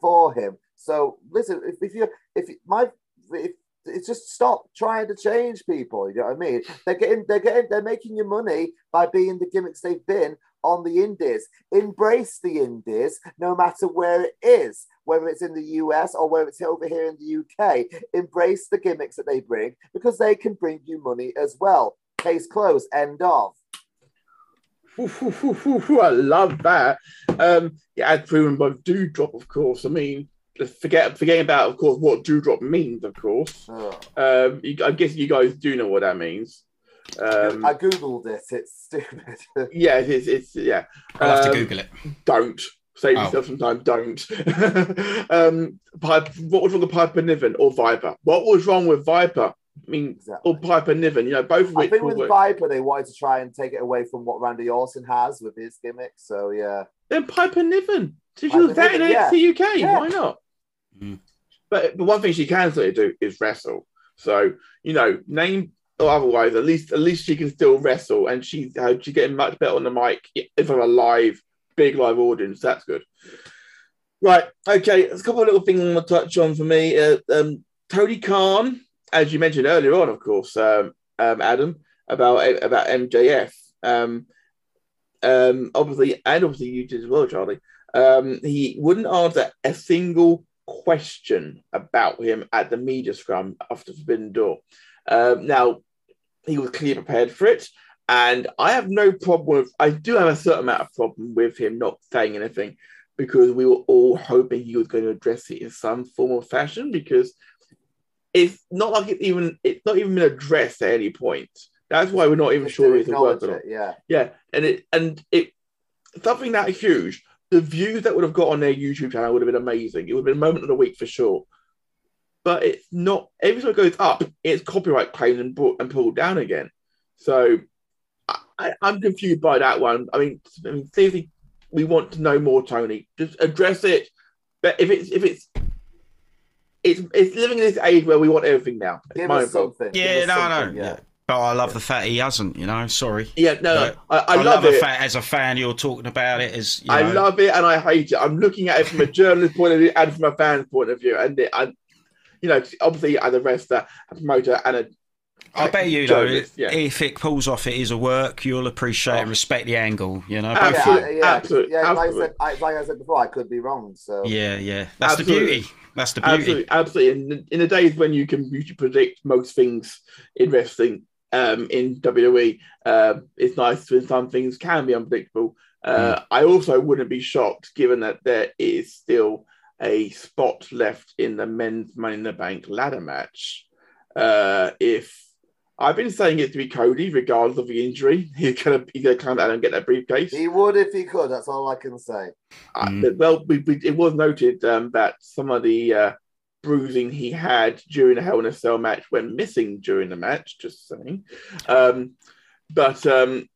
for him. So listen, if, if you if my if it's just stop trying to change people. You know what I mean? They're getting, they're getting, they're making you money by being the gimmicks they've been on the indies. Embrace the indies, no matter where it is, whether it's in the US or whether it's over here in the UK. Embrace the gimmicks that they bring because they can bring you money as well. Case closed. End of. I love that. Um, yeah, as proven by Doudrop, of course. I mean, forget forgetting about, of course, what Doudrop means, of course. Ugh. Um, you, I guess you guys do know what that means. Um, I googled it. It's stupid. yeah, it's, it's yeah. I'll have to Um, Google it. Don't save Oh. yourself some time. Don't. um, Pipe, what was wrong with Piper Niven or Viper? What was wrong with Viper? I mean, Exactly. or Piper Niven? You know, both of I which think were- with Viper, they wanted to try and take it away from what Randy Orton has with his gimmick. So yeah, Then Piper Niven. Did Piper you that in Niven, yeah. UK? Yeah. Why not? Mm. But the one thing she can certainly do is wrestle. So you know, name or otherwise, at least at least she can still wrestle, and she's uh, she's getting much better on the mic if I'm a live, big live audience. That's good. Right. Okay. There's a couple of little things I want to touch on for me. Uh, um, Tony Khan, as you mentioned earlier on, of course, um, um, Adam, about about MJF. Um, um, obviously, and obviously you did as well, Charlie. Um, he wouldn't answer a single question about him at the media scrum after Forbidden Door. Now, he was clearly prepared for it, and I have no problem with. I do have a certain amount of problem with him not saying anything because we were all hoping he was going to address it in some form or fashion because it's not like it's even it's not even been addressed at any point. That's why we're not even Just sure it's working on. Yeah, Yeah, and it and it something that huge. The views that would have got on their YouTube channel would have been amazing. It would have been a moment of the week for sure. But it's not. Every time it goes up, it's copyright claimed and brought and pulled down again. So I, I, I'm confused by that one. I mean, I mean, seriously, we want to know more, Tony. Just address it. But if it's if it's it's it's living in this age where we want everything now. It's give my us something. Yeah, give us no, no. Yeah. But I love the fact he hasn't, you know, sorry. Yeah, no, Right. I, I, I, love, love it. the fact as a fan you're talking about it as you I know, love it and I hate it. I'm looking at it from a journalist point of view and from a fan's point of view. And it, I, you know, obviously as a wrestler, a promoter, and a I bet you though, journalist, yeah. if it pulls off it is a work, you'll appreciate and respect the angle, you know. Oh. Absolutely. yeah, yeah, absolute- yeah. Like I said, like I said before, I could be wrong. So yeah, yeah. That's the beauty. That's the beauty. absolutely, absolutely. In, in the days when you can usually predict most things in wrestling, um, in WWE, uh, it's nice when some things can be unpredictable. Uh, I also wouldn't be shocked given that there is still a spot left in the men's Money in the Bank ladder match. Uh, if I've been saying it to be Cody, regardless of the injury, he's gonna he's gonna come out and get that briefcase. he would if he could. That's all I can say. Uh, Mm. well, we, we, it was noted um, that some of the uh, bruising he had during the Hell in a Cell match went missing during the match. Just saying, um, but um,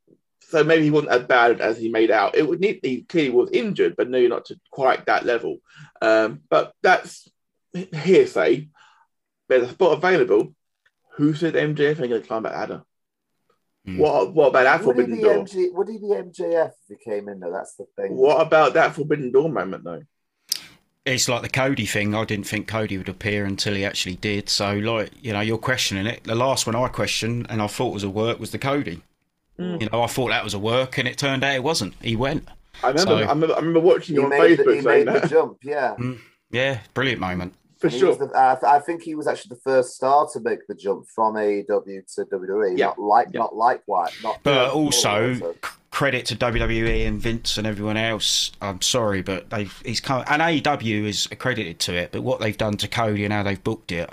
so maybe he wasn't as bad as he made out. It would need he clearly was injured, but no, not to quite that level. Um, but that's hearsay. There's a spot available. Who said MJF ain't gonna climb that ladder? Mm. What what about that Would he, forbidden be door? MG, would he be MJF if he came in though? That's the thing. What about that forbidden door moment though? It's like the Cody thing. I didn't think Cody would appear until he actually did. So, like, you know, you're questioning it. The last one I questioned and I thought was a work was the Cody. Mm. You know, I thought that was a work, and it turned out it wasn't. He went. I remember, So- I remember, I remember watching you on made, the, Facebook he saying made the jump. Yeah. Yeah, brilliant moment. For He sure. the, uh, I think he was actually the first star to make the jump from AEW to WWE. Yeah. Not like, Yeah. not likewise. Not But yeah, also, also. c- credit to WWE and Vince and everyone else. I'm sorry, but they've he's come and AEW is accredited to it. But what they've done to Cody and how they've booked it,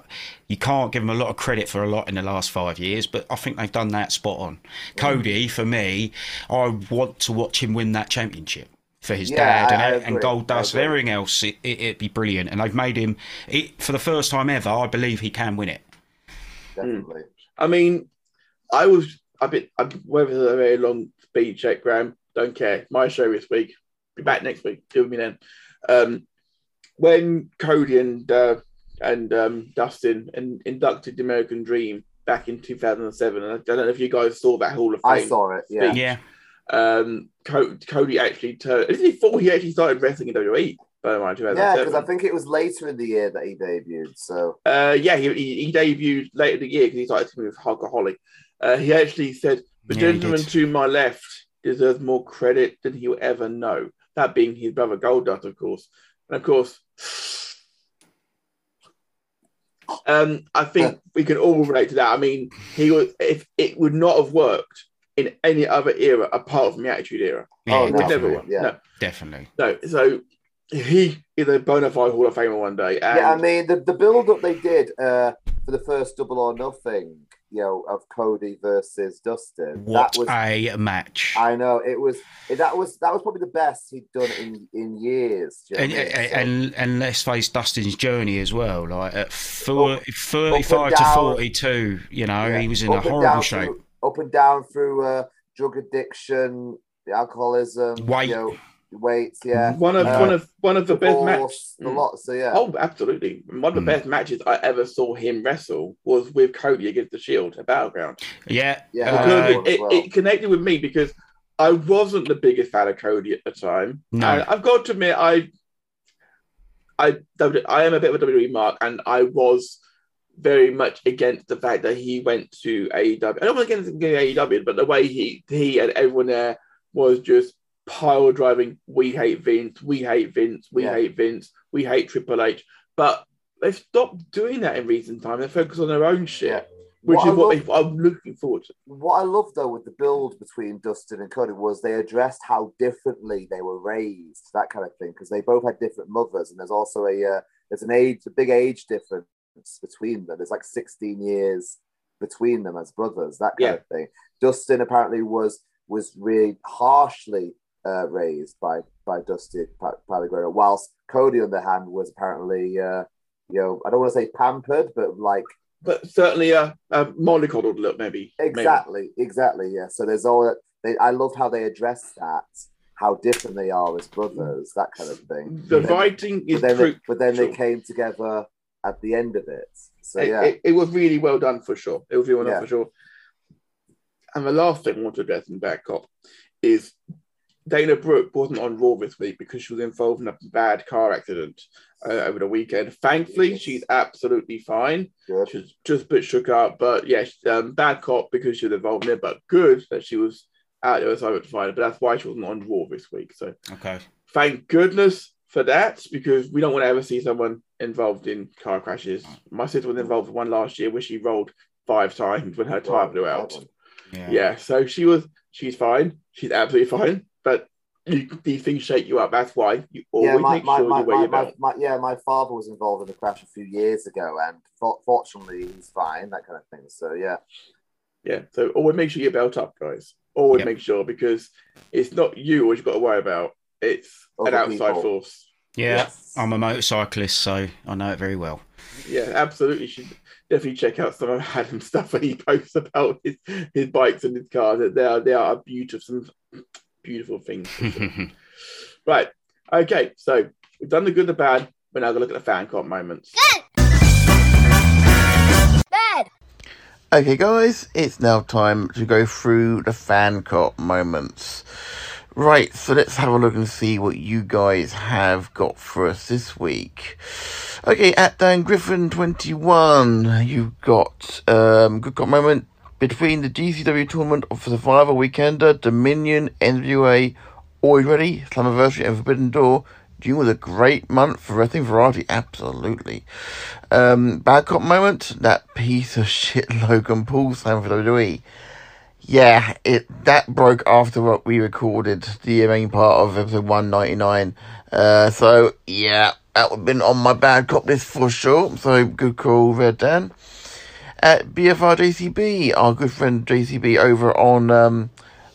you can't give them a lot of credit for a lot in the last five years. But I think they've done that spot on. Cody, for me, I want to watch him win that championship. For his Yeah, dad I- I and, and. Gold Dust and everything else, it, it, it'd be brilliant. And they've made him, it, for the first time ever, I believe he can win it. definitely. I mean, I was a bit, I, whether it's a very long speed check, Graham, don't care. My show this week. Be back next week. Deal with me then. Um, when Cody and uh, and um, Dustin and inducted the American Dream back in 2007, and I don't know if you guys saw that Hall of Fame. I saw it. Yeah. Yeah. Um, Co- Cody actually turned. This is before he actually started wrestling in WWE. By the way, Yeah, because I think it was later in the year that he debuted. So Uh, yeah, he, he, he debuted later in the year because he started teaming with Alcoholic. Uh, he actually said, "The Yeah, gentleman to my left deserves more credit than he'll ever know." That being his brother Goldust, of course, and of course. Um, I think we can all relate to that. I mean, he was if it would not have worked in any other era apart from the Attitude Era. Yeah, Oh, It never definitely. Yeah. No, Definitely. no. So he is a bona fide Hall of Famer one day. And yeah, I mean the, the build up they did uh, for the first Double or Nothing, you know, of Cody versus Dustin. What that was a match. I know it was that was that was probably the best he'd done in in years. you and, know what I mean? So- and and let's face Dustin's journey as well. Like at four, Up- 35 to 42, you know, Yeah. he was in a Up and horrible shape. Through, up and down through uh, drug addiction, alcoholism, Weight. you know, weights, yeah, one of Uh, one of one of the best matches. divorce, the Mm. lot. So yeah, Oh, absolutely. One of the Mm. best matches I ever saw him wrestle was with Cody against the Shield at Battleground. Yeah, Yeah, uh, it, well. it connected with me because I wasn't the biggest fan of Cody at the time. No. And I've got to admit, I, I, I am a bit of a WWE mark, and I was very much against the fact that he went to AEW. I don't want to against AEW, but the way he he and everyone there was just pile driving. We hate Vince. We hate Vince. We Yeah. hate Vince. We hate Triple H. But they've stopped doing that in recent time. They focus on their own shit, which What is I what love- they, I'm looking forward to. what I love though with the build between Dustin and Cody was they addressed how differently they were raised, that kind of thing, because they both had different mothers, and there's also a uh, there's an age, a big age difference between them. There's like 16 years between them as brothers, that kind Yeah. of thing. Dustin apparently was was really harshly uh, raised by by Dusty Pa- Pellegrino, whilst Cody on the hand was apparently uh, you know I don't want to say pampered, but like But certainly a, a mollycoddled look, maybe. maybe. Exactly, exactly. Yeah. So there's all that. They, I love how they address that, how different they are as brothers, that kind of thing. The But then- is but then, they, but then they came together at the end of it. So it, yeah, it, it was really well done for sure. It was really well done Yeah. for sure. And the last thing I want to address in Bad Cop is Dana Brooke wasn't on Raw this week because she was involved in a bad car accident uh, over the weekend. Thankfully, Yes. she's absolutely fine. good. She's just a bit shook up, but yeah, she- um, bad cop because she was involved in it, but good that she was out there so to find it. But that's why she wasn't on Raw this week. So okay. thank goodness for that because we don't want to ever see someone involved in car crashes. My sister was involved in one last year where she rolled five times when her tire blew out. Yeah. Yeah, so she was she's fine. She's absolutely fine. But you, these things shake you up. That's why you always Yeah, my, make my, sure my, you wear my, your belt. my- yeah, my father was involved in a crash a few years ago, and for, fortunately, he's fine, that kind of thing. So yeah, Yeah, so always make sure you belt up, guys. Always Yep. make sure because it's not you what you've got to worry about. It's an outside people. force. Yeah, Yes. I'm a motorcyclist, so I know it very well. Yeah, absolutely. You should definitely check out some of Adam's stuff when he posts about his, his bikes and his cars. They are they are beautiful, some beautiful things. sure. right. Okay. So we've done the good, the bad. We're now gonna look at the fan cop moments. Bad. Okay, guys, it's now time to go through the fan cop moments. Right, so let's have a look and see what you guys have got for us this week. Okay, at Dan Griffin 21, you've got um good cop moment between the GCW tournament of Survivor Weekender, Dominion, NWA, Always Ready, Slammiversary, and Forbidden Door. June was a great month for wrestling variety, absolutely. Um, bad cop moment, that piece of shit Logan Paul signed for WWE. Yeah, it that broke after what we recorded, the main part of episode 199. Uh, so, yeah, that would have been on my bad cop list for sure. So, good call, Red Dan. At BFR JCB, our good friend JCB over on um,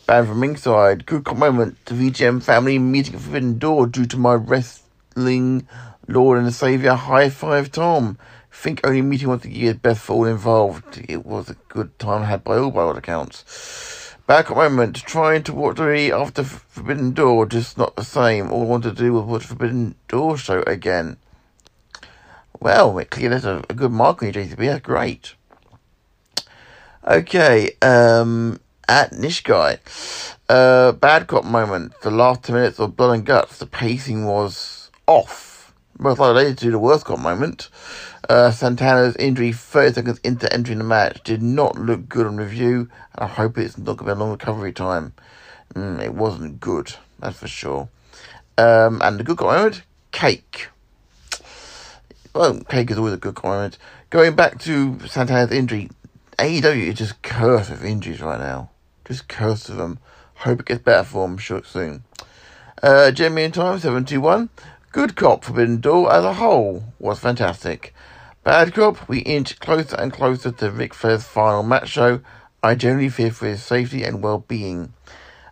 Band from Inside. Good moment. The VGM family meeting at Forbidden Door due to my wrestling Lord and Saviour high five Tom. Think only meeting once a year best for all involved. It was a good time had by all by all accounts. Back at moment, trying to watch the after Forbidden Door, just not the same. All I wanted to do was watch Forbidden Door show again. Well, clearly that's a, a good mark on your JCB. That's great. Okay, um, at Nishguy. Uh, bad cop moment. The last two minutes of Blood and Guts, the pacing was off. Most likely to the worst cop moment. Uh, Santana's injury 30 seconds into entering the match did not look good on review. I hope it's not going to be a long recovery time. Mm, it wasn't good, that's for sure. Um, and the good cop moment, cake. Well, cake is always a good comment. Going back to Santana's injury, AEW is just cursed with injuries right now. Just cursed with them. Hope it gets better for him soon. Uh, Jamie in Time 721. Good Cop for Forbidden Door as a whole was fantastic. Bad Cop, we inch closer and closer to Ric Flair's final match show. I genuinely fear for his safety and well being.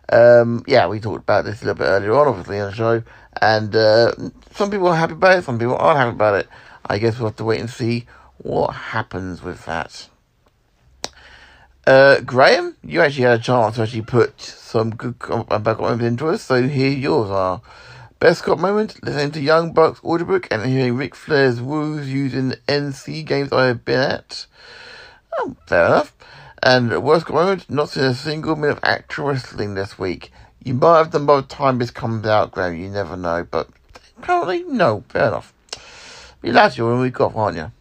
Um, yeah, we talked about this a little bit earlier on, obviously, on the show. And uh, some people are happy about it, some people aren't happy about it. I guess we'll have to wait and see what happens with that. Uh, Graham, you actually had a chance to actually put some good and back moments into us, so here yours are. Best cop moment, listening to Young Bucks audiobook and hearing Ric Flair's woos using the NC games I have been at. Oh, fair enough. And worst moment, not seeing a single minute of actual wrestling this week. You might have done by the time this comes out, Graham, you never know, but apparently, no, fair enough. You're allowed to when we got, aren't you?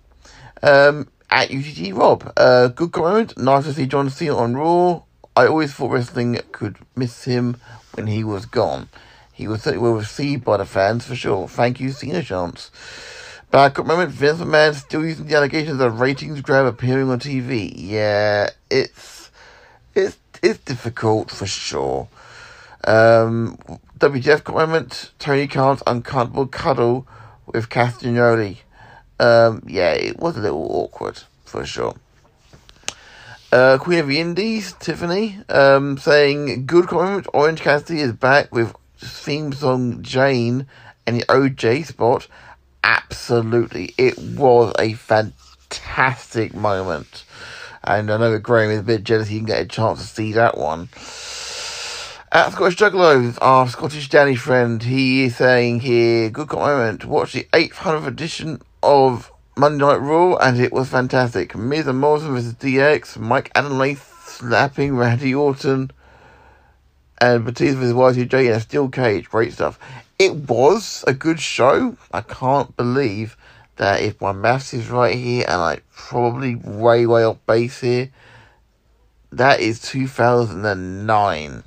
Um, at UTT Rob. Uh, good comment. Nice to see John Cena on Raw. I always thought wrestling could miss him when he was gone. He was certainly well received by the fans for sure. Thank you, Cena Chance. Back up moment, Vince McMahon still using the allegations of ratings grab appearing on TV. Yeah, it's it's it's difficult for sure. Um, WJF comment, Tony Khan's uncomfortable cuddle with Castagnoli. Um, yeah, it was a little awkward for sure. Uh, Queen of the Indies, Tiffany, um, saying, Good comment, Orange Cassidy is back with theme song Jane and the OJ spot. Absolutely. It was a fantastic moment. And I know Graham is a bit jealous he didn't get a chance to see that one. At Scottish Juggalos, our Scottish Danny friend, he is saying here, good moment, watch the 800th edition of Monday Night Raw, and it was fantastic. Miz and Morrison versus DX, Mike Adamle slapping Randy Orton, and Batista versus Y2J in a steel cage. Great stuff. It was a good show. I can't believe that if my maths is right here, and I probably way, way off base here, that is 2009.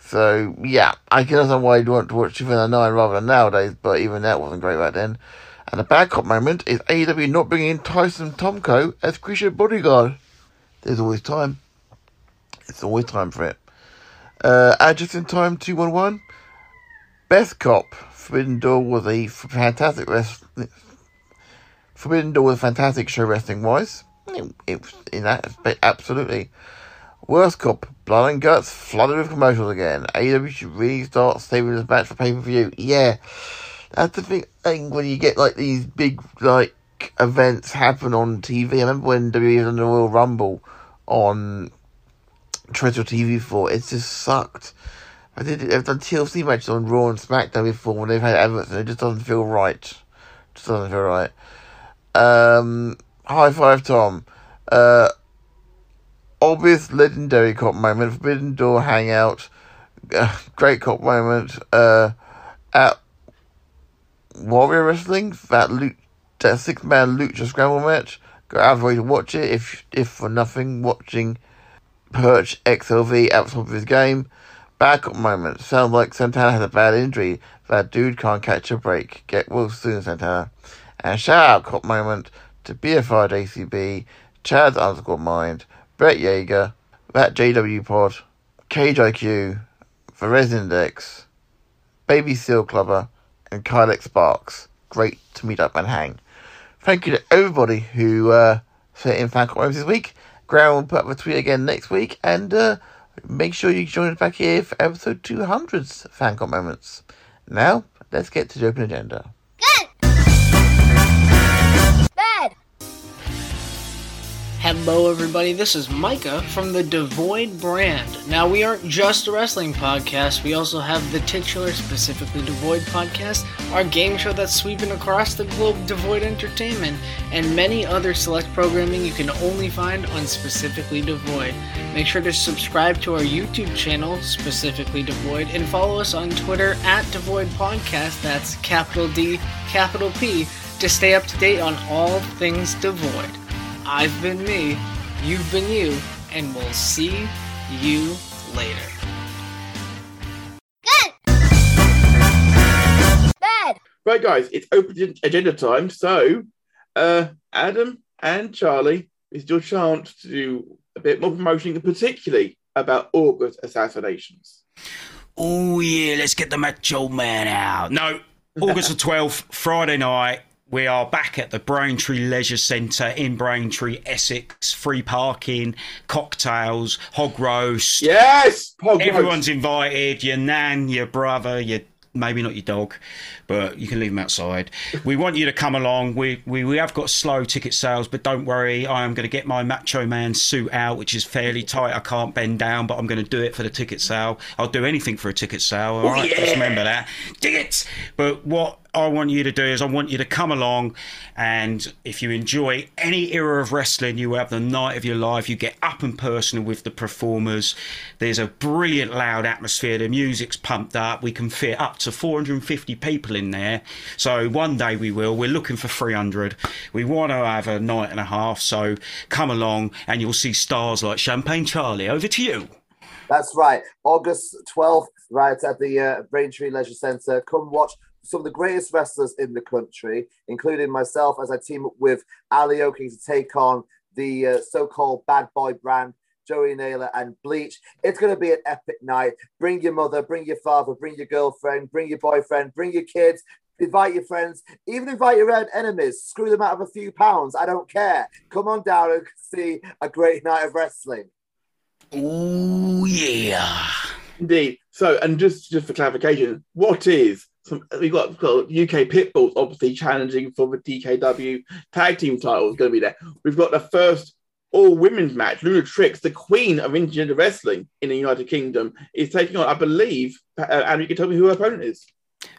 So, yeah, I can understand why you'd want to watch 2009 rather than nowadays, but even that wasn't great back then. And the bad cop moment is AEW not bringing in Tyson Tomko as Christian bodyguard. There's always time. It's always time for it. Uh, just in time 211. Best Cop. Forbidden Door was a fantastic rest. Forbidden Door was a fantastic show wrestling wise. It, it was in that aspect, absolutely. Worst Cop, Blood and Guts, flooded with commercials again. AEW should really start saving this match for pay per view. Yeah, that's the thing, thing when you get like these big like events happen on TV. I remember when WWE was on the Royal Rumble on terrestrial TV before. It just sucked. I did. I've done TLC matches on Raw and SmackDown before when they've had Everton. It just doesn't feel right. Just doesn't feel right. Um, high five, Tom. Uh, obvious legendary cop moment, Forbidden Door hangout, uh, great cop moment uh, at Warrior Wrestling, that loot, that six man lucha scramble match. Go out of way to watch it if if for nothing. Watching Perch XLV at of his game. Bad cop moment. Sounds like Santana has a bad injury. That dude can't catch a break. Get well soon, Santana. And shout out cop moment to BFI JCB, Chad's underscore mind. Brett Yeager, that JW Pod, Cage IQ, Varez Index, Baby Seal Clubber, and Kylex Sparks. Great to meet up and hang. Thank you to everybody who uh, sent in fan comments this week. Graham will put up a tweet again next week, and uh, make sure you join us back here for episode 200's fan moments. Now, let's get to the open agenda. Good. Bad. Hello, everybody. This is Micah from the Devoid brand. Now, we aren't just a wrestling podcast, we also have the titular, specifically Devoid podcast, our game show that's sweeping across the globe, Devoid Entertainment, and many other select programming you can only find on specifically Devoid. Make sure to subscribe to our YouTube channel, specifically Devoid, and follow us on Twitter at Devoid Podcast. That's capital D, capital P, to stay up to date on all things Devoid. I've been me, you've been you, and we'll see you later. Good! Bad. Right, guys, it's open agenda time. So, uh, Adam and Charlie, it's your chance to do a bit more promotion, particularly about August assassinations. Oh yeah, let's get the Macho Man out. No, August the twelfth, Friday night. We are back at the Braintree Leisure Centre in Braintree, Essex. Free parking, cocktails, hog roast. Yes, Hog roast. Everyone's invited. Your nan, your brother, your maybe not your dog, but you can leave them outside. We want you to come along. We we, we have got slow ticket sales, but don't worry. I am going to get my Macho Man suit out, which is fairly tight. I can't bend down, but I'm going to do it for the ticket sale. I'll do anything for a ticket sale. All right, just remember that tickets. But what I want you to do is I want you to come along and if you enjoy any era of wrestling, you have the night of your life. You get up and personal with the performers. There's a brilliant loud atmosphere. The music's pumped up. We can fit up to 450 people in there. So one day we will. We're looking for 300. We want to have a night and a half. So come along and you'll see stars like Champagne Charlie. Over to you. That's right. August 12th, right at the uh, Braintree Leisure Centre. Come watch some of the greatest wrestlers in the country, including myself, as I team up with Ali Oking to take on the uh, so called bad boy brand. Joey Naylor and Bleach. It's going to be an epic night. Bring your mother, bring your father, bring your girlfriend, bring your boyfriend, bring your kids, invite your friends, even invite your own enemies. Screw them out of a few pounds. I don't care. Come on down and see a great night of wrestling. Oh yeah. Indeed. So, and just just for clarification, what is some? We've got, we've got UK Pitbulls obviously challenging for the DKW tag team title is going to be there. We've got the first all women's match. Luna Trix, the queen of intergender wrestling in the United Kingdom, is taking on, I believe, uh, and you can tell me who her opponent is.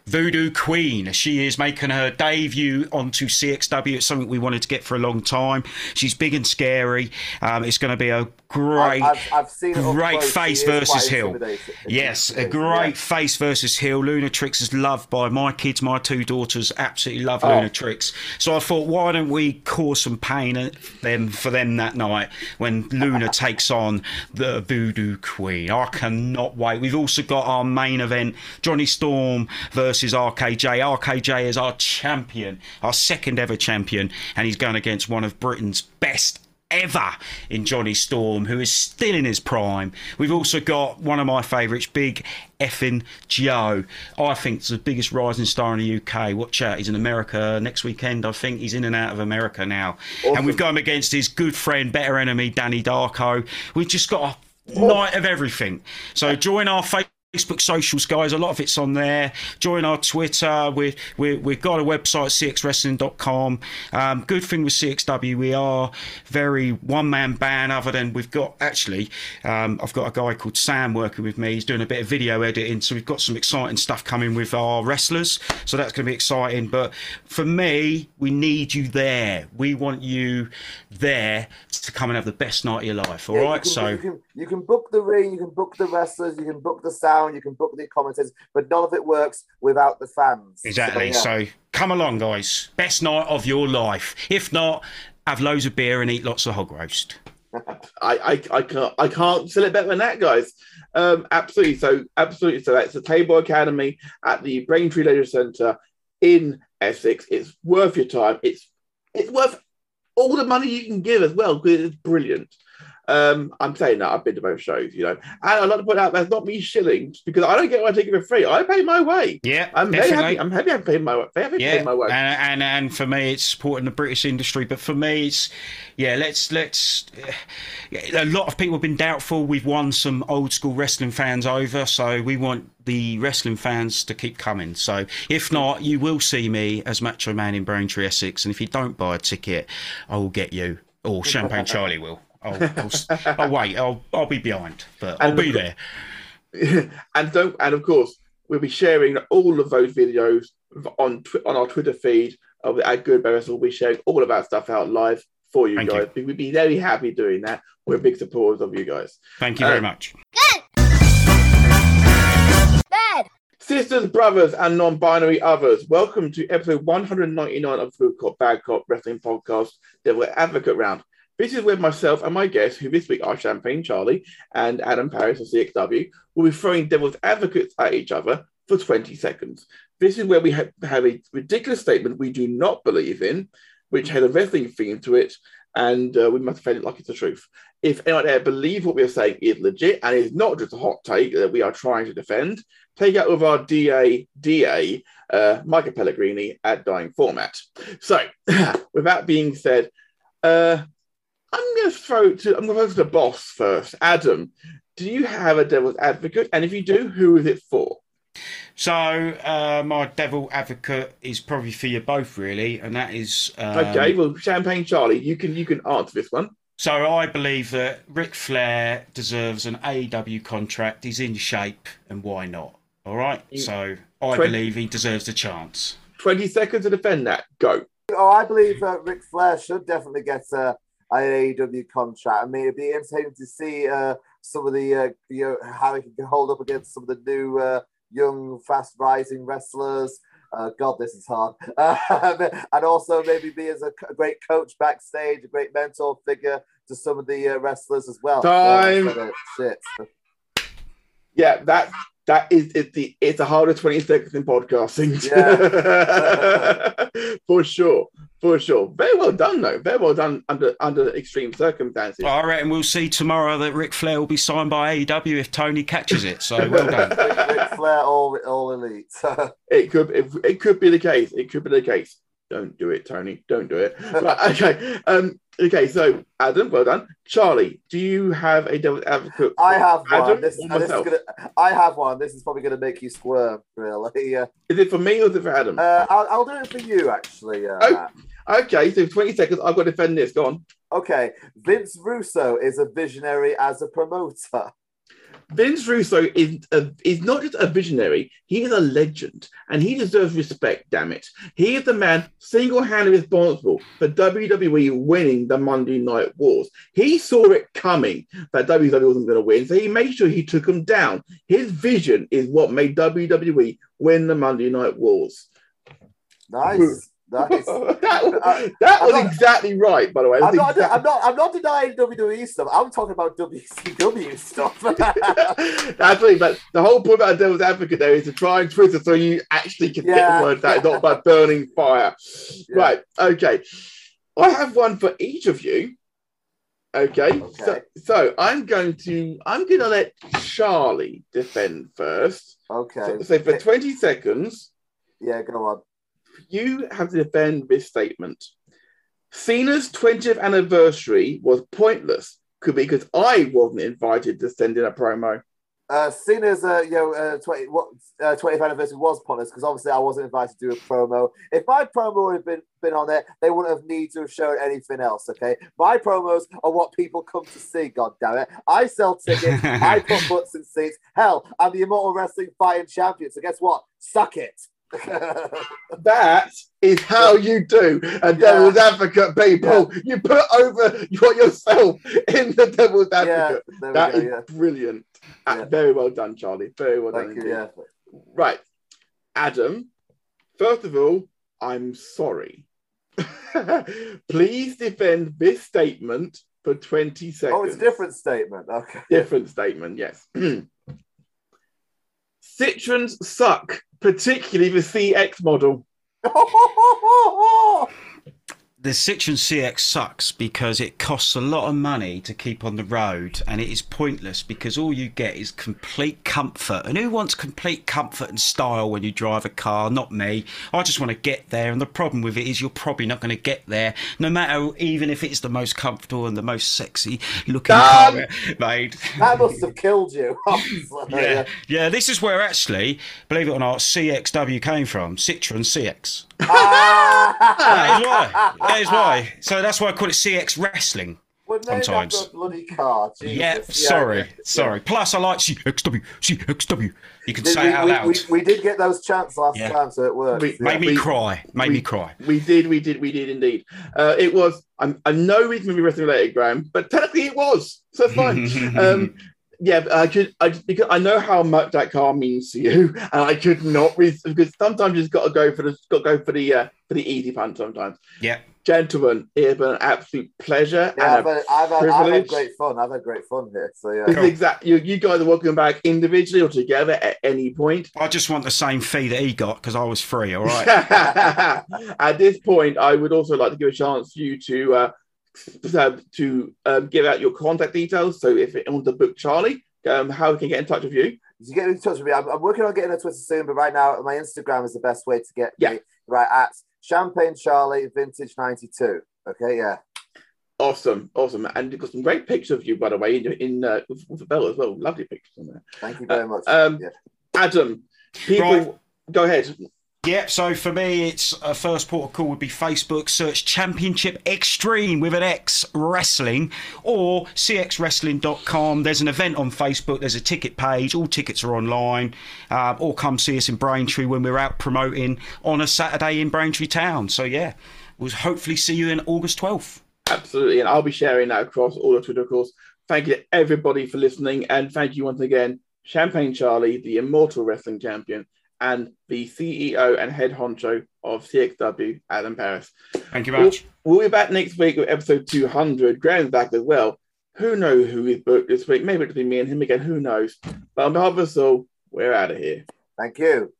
Voodoo Queen. She is making her debut onto CXW. It's something we wanted to get for a long time. She's big and scary. Um, it's going to be a great, I've, I've great face versus heel. Yes, a great yeah. face versus heel. Lunatrix is loved by my kids. My two daughters absolutely love Oh. Lunatrix. So I thought, why don't we cause some pain at them for them that night when Luna takes on the Voodoo Queen? I cannot wait. We've also got our main event: Johnny Storm versus RKJ. RKJ is our champion, our second ever champion, and he's going against one of Britain's best ever in Johnny Storm, who is still in his prime. We've also got one of my favourites, Big Effin Joe. I think it's the biggest rising star in the UK. Watch out, he's in America next weekend. I think he's in and out of America now. And we've got him against his good friend, better enemy, Danny Darko. We've just got a night of everything. So join our Facebook. Facebook socials, guys. A lot of it's on there. Join our Twitter. We we we've got a website, cxwrestling.com. Um, good thing with CXW, we are very one man band. Other than we've got actually, um, I've got a guy called Sam working with me. He's doing a bit of video editing, so we've got some exciting stuff coming with our wrestlers. So that's going to be exciting. But for me, we need you there. We want you there to come and have the best night of your life. All Yeah, right. you can, so. you can you can book the ring, you can book the wrestlers, you can book the sound, you can book the commentators, but none of it works without the fans. Exactly. So, So, come along, guys. Best night of your life. If not, have loads of beer and eat lots of hog roast. I, I, I can't I can't sell it better than that, guys. Um, absolutely. So absolutely. So that's the Table Academy at the Braintree Leisure Centre in Essex. It's worth your time. It's it's worth all the money you can give as well because it's brilliant. Um, I'm saying that I've been to both shows, you know, and I'd like to point out that's not me shilling because I don't get my ticket for free. I pay my way. Yeah, I'm very happy. I'm happy I've paid my way. Happy yeah, paid my way. and, and and for me, it's supporting the British industry. But for me, it's yeah. Let's let's. a lot of people have been doubtful. We've won some old school wrestling fans over, so we want the wrestling fans to keep coming. So if not, you will see me as Macho Man in Braintree, Essex. And if you don't buy a ticket, I will get you. or Champagne Charlie will. I'll, I'll, s- I'll wait. I'll I'll be behind, but I'll be the- there. and don't and of course we'll be sharing all of those videos on tw- on our Twitter feed of at Good Bears. We'll be sharing all of that stuff out live for you Thank guys. We'd be very happy doing that. We're big supporters of you guys. Thank you very Uh, much. Bad. Sisters, brothers, and non-binary others, welcome to episode 199 of Good Cop Bad Cop Wrestling Podcast, Devil Advocate Round. This is where myself and my guests, who this week are Champagne Charlie and Adam Paris of CXW, will be throwing devil's advocates at each other for 20 seconds. This is where we ha- have a ridiculous statement we do not believe in, which has a wrestling theme to it, and uh, we must defend it like it's the truth. If anyone there believes what we are saying is legit and is not just a hot take that we are trying to defend, take out with our DA, DA, uh, Micah Pellegrini at Dying Format. So, with that being said, uh, I'm going to throw to I'm going to throw to the boss first. Adam, do you have a devil's advocate? And if you do, who is it for? So uh, my devil advocate is probably for you both, really, and that is um, okay, well, Champagne Charlie, you can you can answer this one. So I believe that Ric Flair deserves an AEW contract. He's in shape, and why not? All right. So I Twen- believe he deserves a chance. 20 seconds to defend that. Go. Oh, I believe uh, Ric Flair should definitely get uh, an AEW contract. I mean, it'd be entertaining to see uh, some of the, uh, you know, how he can hold up against some of the new uh, young, fast rising wrestlers. Uh, God, this is hard. Um, and also maybe be as a great coach backstage, a great mentor figure to some of the uh, wrestlers as well. Time. It. Shit. Yeah, that that is it's the it's a harder 20 seconds in podcasting. for sure. For sure. Very well done though. Very well done under under extreme circumstances. I reckon we'll see tomorrow that Ric Flair will be signed by AEW if Tony catches it. So well done. Ric, Ric Flair, all, all elite. It could it, it could be the case. It could be the case. Don't do it, Tony. Don't do it. right, okay. Um. Okay. So, Adam, well done. Charlie, do you have a devil's advocate? I have one. This, this is gonna, I have one. This is probably going to make you squirm, really. Uh, Is it for me or is it for Adam? uh, I'll, I'll do it for you, actually. Uh, Oh. Okay. So, twenty seconds. I've got to defend this. Go on. Okay, Vince Russo is a visionary as a promoter. Vince Russo is a, is not just a visionary; he is a legend, and he deserves respect. Damn it! He is the man single-handedly responsible for WWE winning the Monday Night Wars. He saw it coming that WWE wasn't going to win, so he made sure he took them down. His vision is what made WWE win the Monday Night Wars. Nice, that was, I- that was not- exactly right, by the way. I'm not, exactly- I'm not, I'm not denying WWE stuff. I'm talking about WCW stuff. Right, but the whole point about Devil's Advocate there is to try and twist it so you actually can get the words out, not by burning fire. Yeah. Right, okay. I have one for each of you. Okay. So, so I'm going to I'm gonna let Charlie defend first. okay. So, so for 20 seconds, Yeah, go on. You have to defend this statement. Cena's 20th anniversary was pointless could be because I wasn't invited to send in a promo. Uh, Cena's uh, you know uh, 20, what, uh, 20th anniversary was pointless because obviously I wasn't invited to do a promo. If my promo had been been on there, they wouldn't have needed to have shown anything else. Okay, my promos are what people come to see. God damn it! I sell tickets. I put butts in seats. Hell, I'm the Immortal Wrestling Fighting Champion. So guess what? Suck it. That is how you do a devil's advocate, people. You put over your- yourself in the devil's yeah, advocate. we That go. is Yeah, brilliant. Ah, yeah. very well done, Charlie. Very well thank done. you. Yeah. Right. Adam, first of all, I'm sorry. Please defend this statement for 20 seconds. Oh, it's a different statement. Okay. Different statement, yes. Citrons suck, particularly the CX model. the Citroen CX sucks because it costs a lot of money to keep on the road and it is pointless because all you get is complete comfort. And who wants complete comfort and style when you drive a car? Not me. I just want to get there. And the problem with it is you're probably not going to get there, no matter even if it's the most comfortable and the most sexy looking Done. car made. that must have killed you. Yeah, yeah. This is where actually, believe it or not, CXW came from. Citroen CX. That is Ah! why. That is why. So that's why I call it CX Wrestling. Well, name Sometimes. bloody car. Jesus. Yeah, sorry, yeah. sorry. Plus, I like CXW, CXW. You can Did say we, it out we, loud. we, we did get those chants last Yeah. time, so it worked. We- Made me we- cry. Made we- me cry. We did, we did, we did indeed. Uh, it was. I'm, I know it's movie wrestling related, Graham, but technically it was. So fine. um, yeah, I could. I just, because I know how much that car means to you, and I could not re- because sometimes you just got to go for the got to go for the uh, for the easy punch. Sometimes, Yeah. gentlemen, it has been an absolute pleasure. Yeah, I've and a had, I've, had, I've had privilege. great fun. I've had great fun here. So yeah. This is exact. You, you guys are welcome back individually or together at any point. I just want the same fee that he got because I was free. All right. At this point, I would also like to give a chance for you to uh, to to, um, give out your contact details. So if you want to book Charlie, um, how we can get in touch with you? You get in touch with me. I'm, I'm working on getting a Twitter soon, but right now my Instagram is the best way to get Yeah. me. Right at Champagne Charlie Vintage 92. Okay, yeah. Awesome, awesome, and you've got some great pictures of you, by the way, in, in uh, with, with the belt as well. Lovely pictures on there. Thank you very much. Um, yeah. Adam, people, Right. go ahead. Yeah, so for me, it's a first port of call would be Facebook. Search Championship Extreme with an X Wrestling or cxwrestling.com. There's an event on Facebook. There's a ticket page. All tickets are online. Um, or come see us in Braintree when we're out promoting on a Saturday in Braintree Town. So yeah, we'll hopefully see you in August 12th. Absolutely, and I'll be sharing that across all the Twitter calls. Thank you to everybody for listening, and thank you once again, Champagne Charlie, the immortal wrestling champion, and the CEO and head honcho of CXW, Adam Paris. Thank you very much. We'll, we'll be back next week with episode 200. Graham's back as well. Who knows who we've booked this week? Maybe it'll be me and him again. Who knows? But on behalf of us all, we're out of here. Thank you.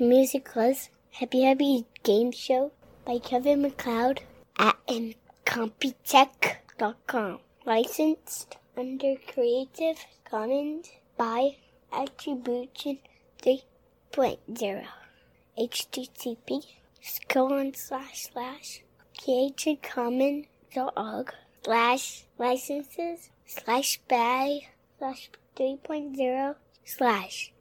Music was Happy Happy Game Show by Kevin MacLeod at Incompetech.com. Licensed under Creative Commons by Attribution 3.0. HTTP colon slash slash creativecommons.org slash licenses slash by slash 3.0 slash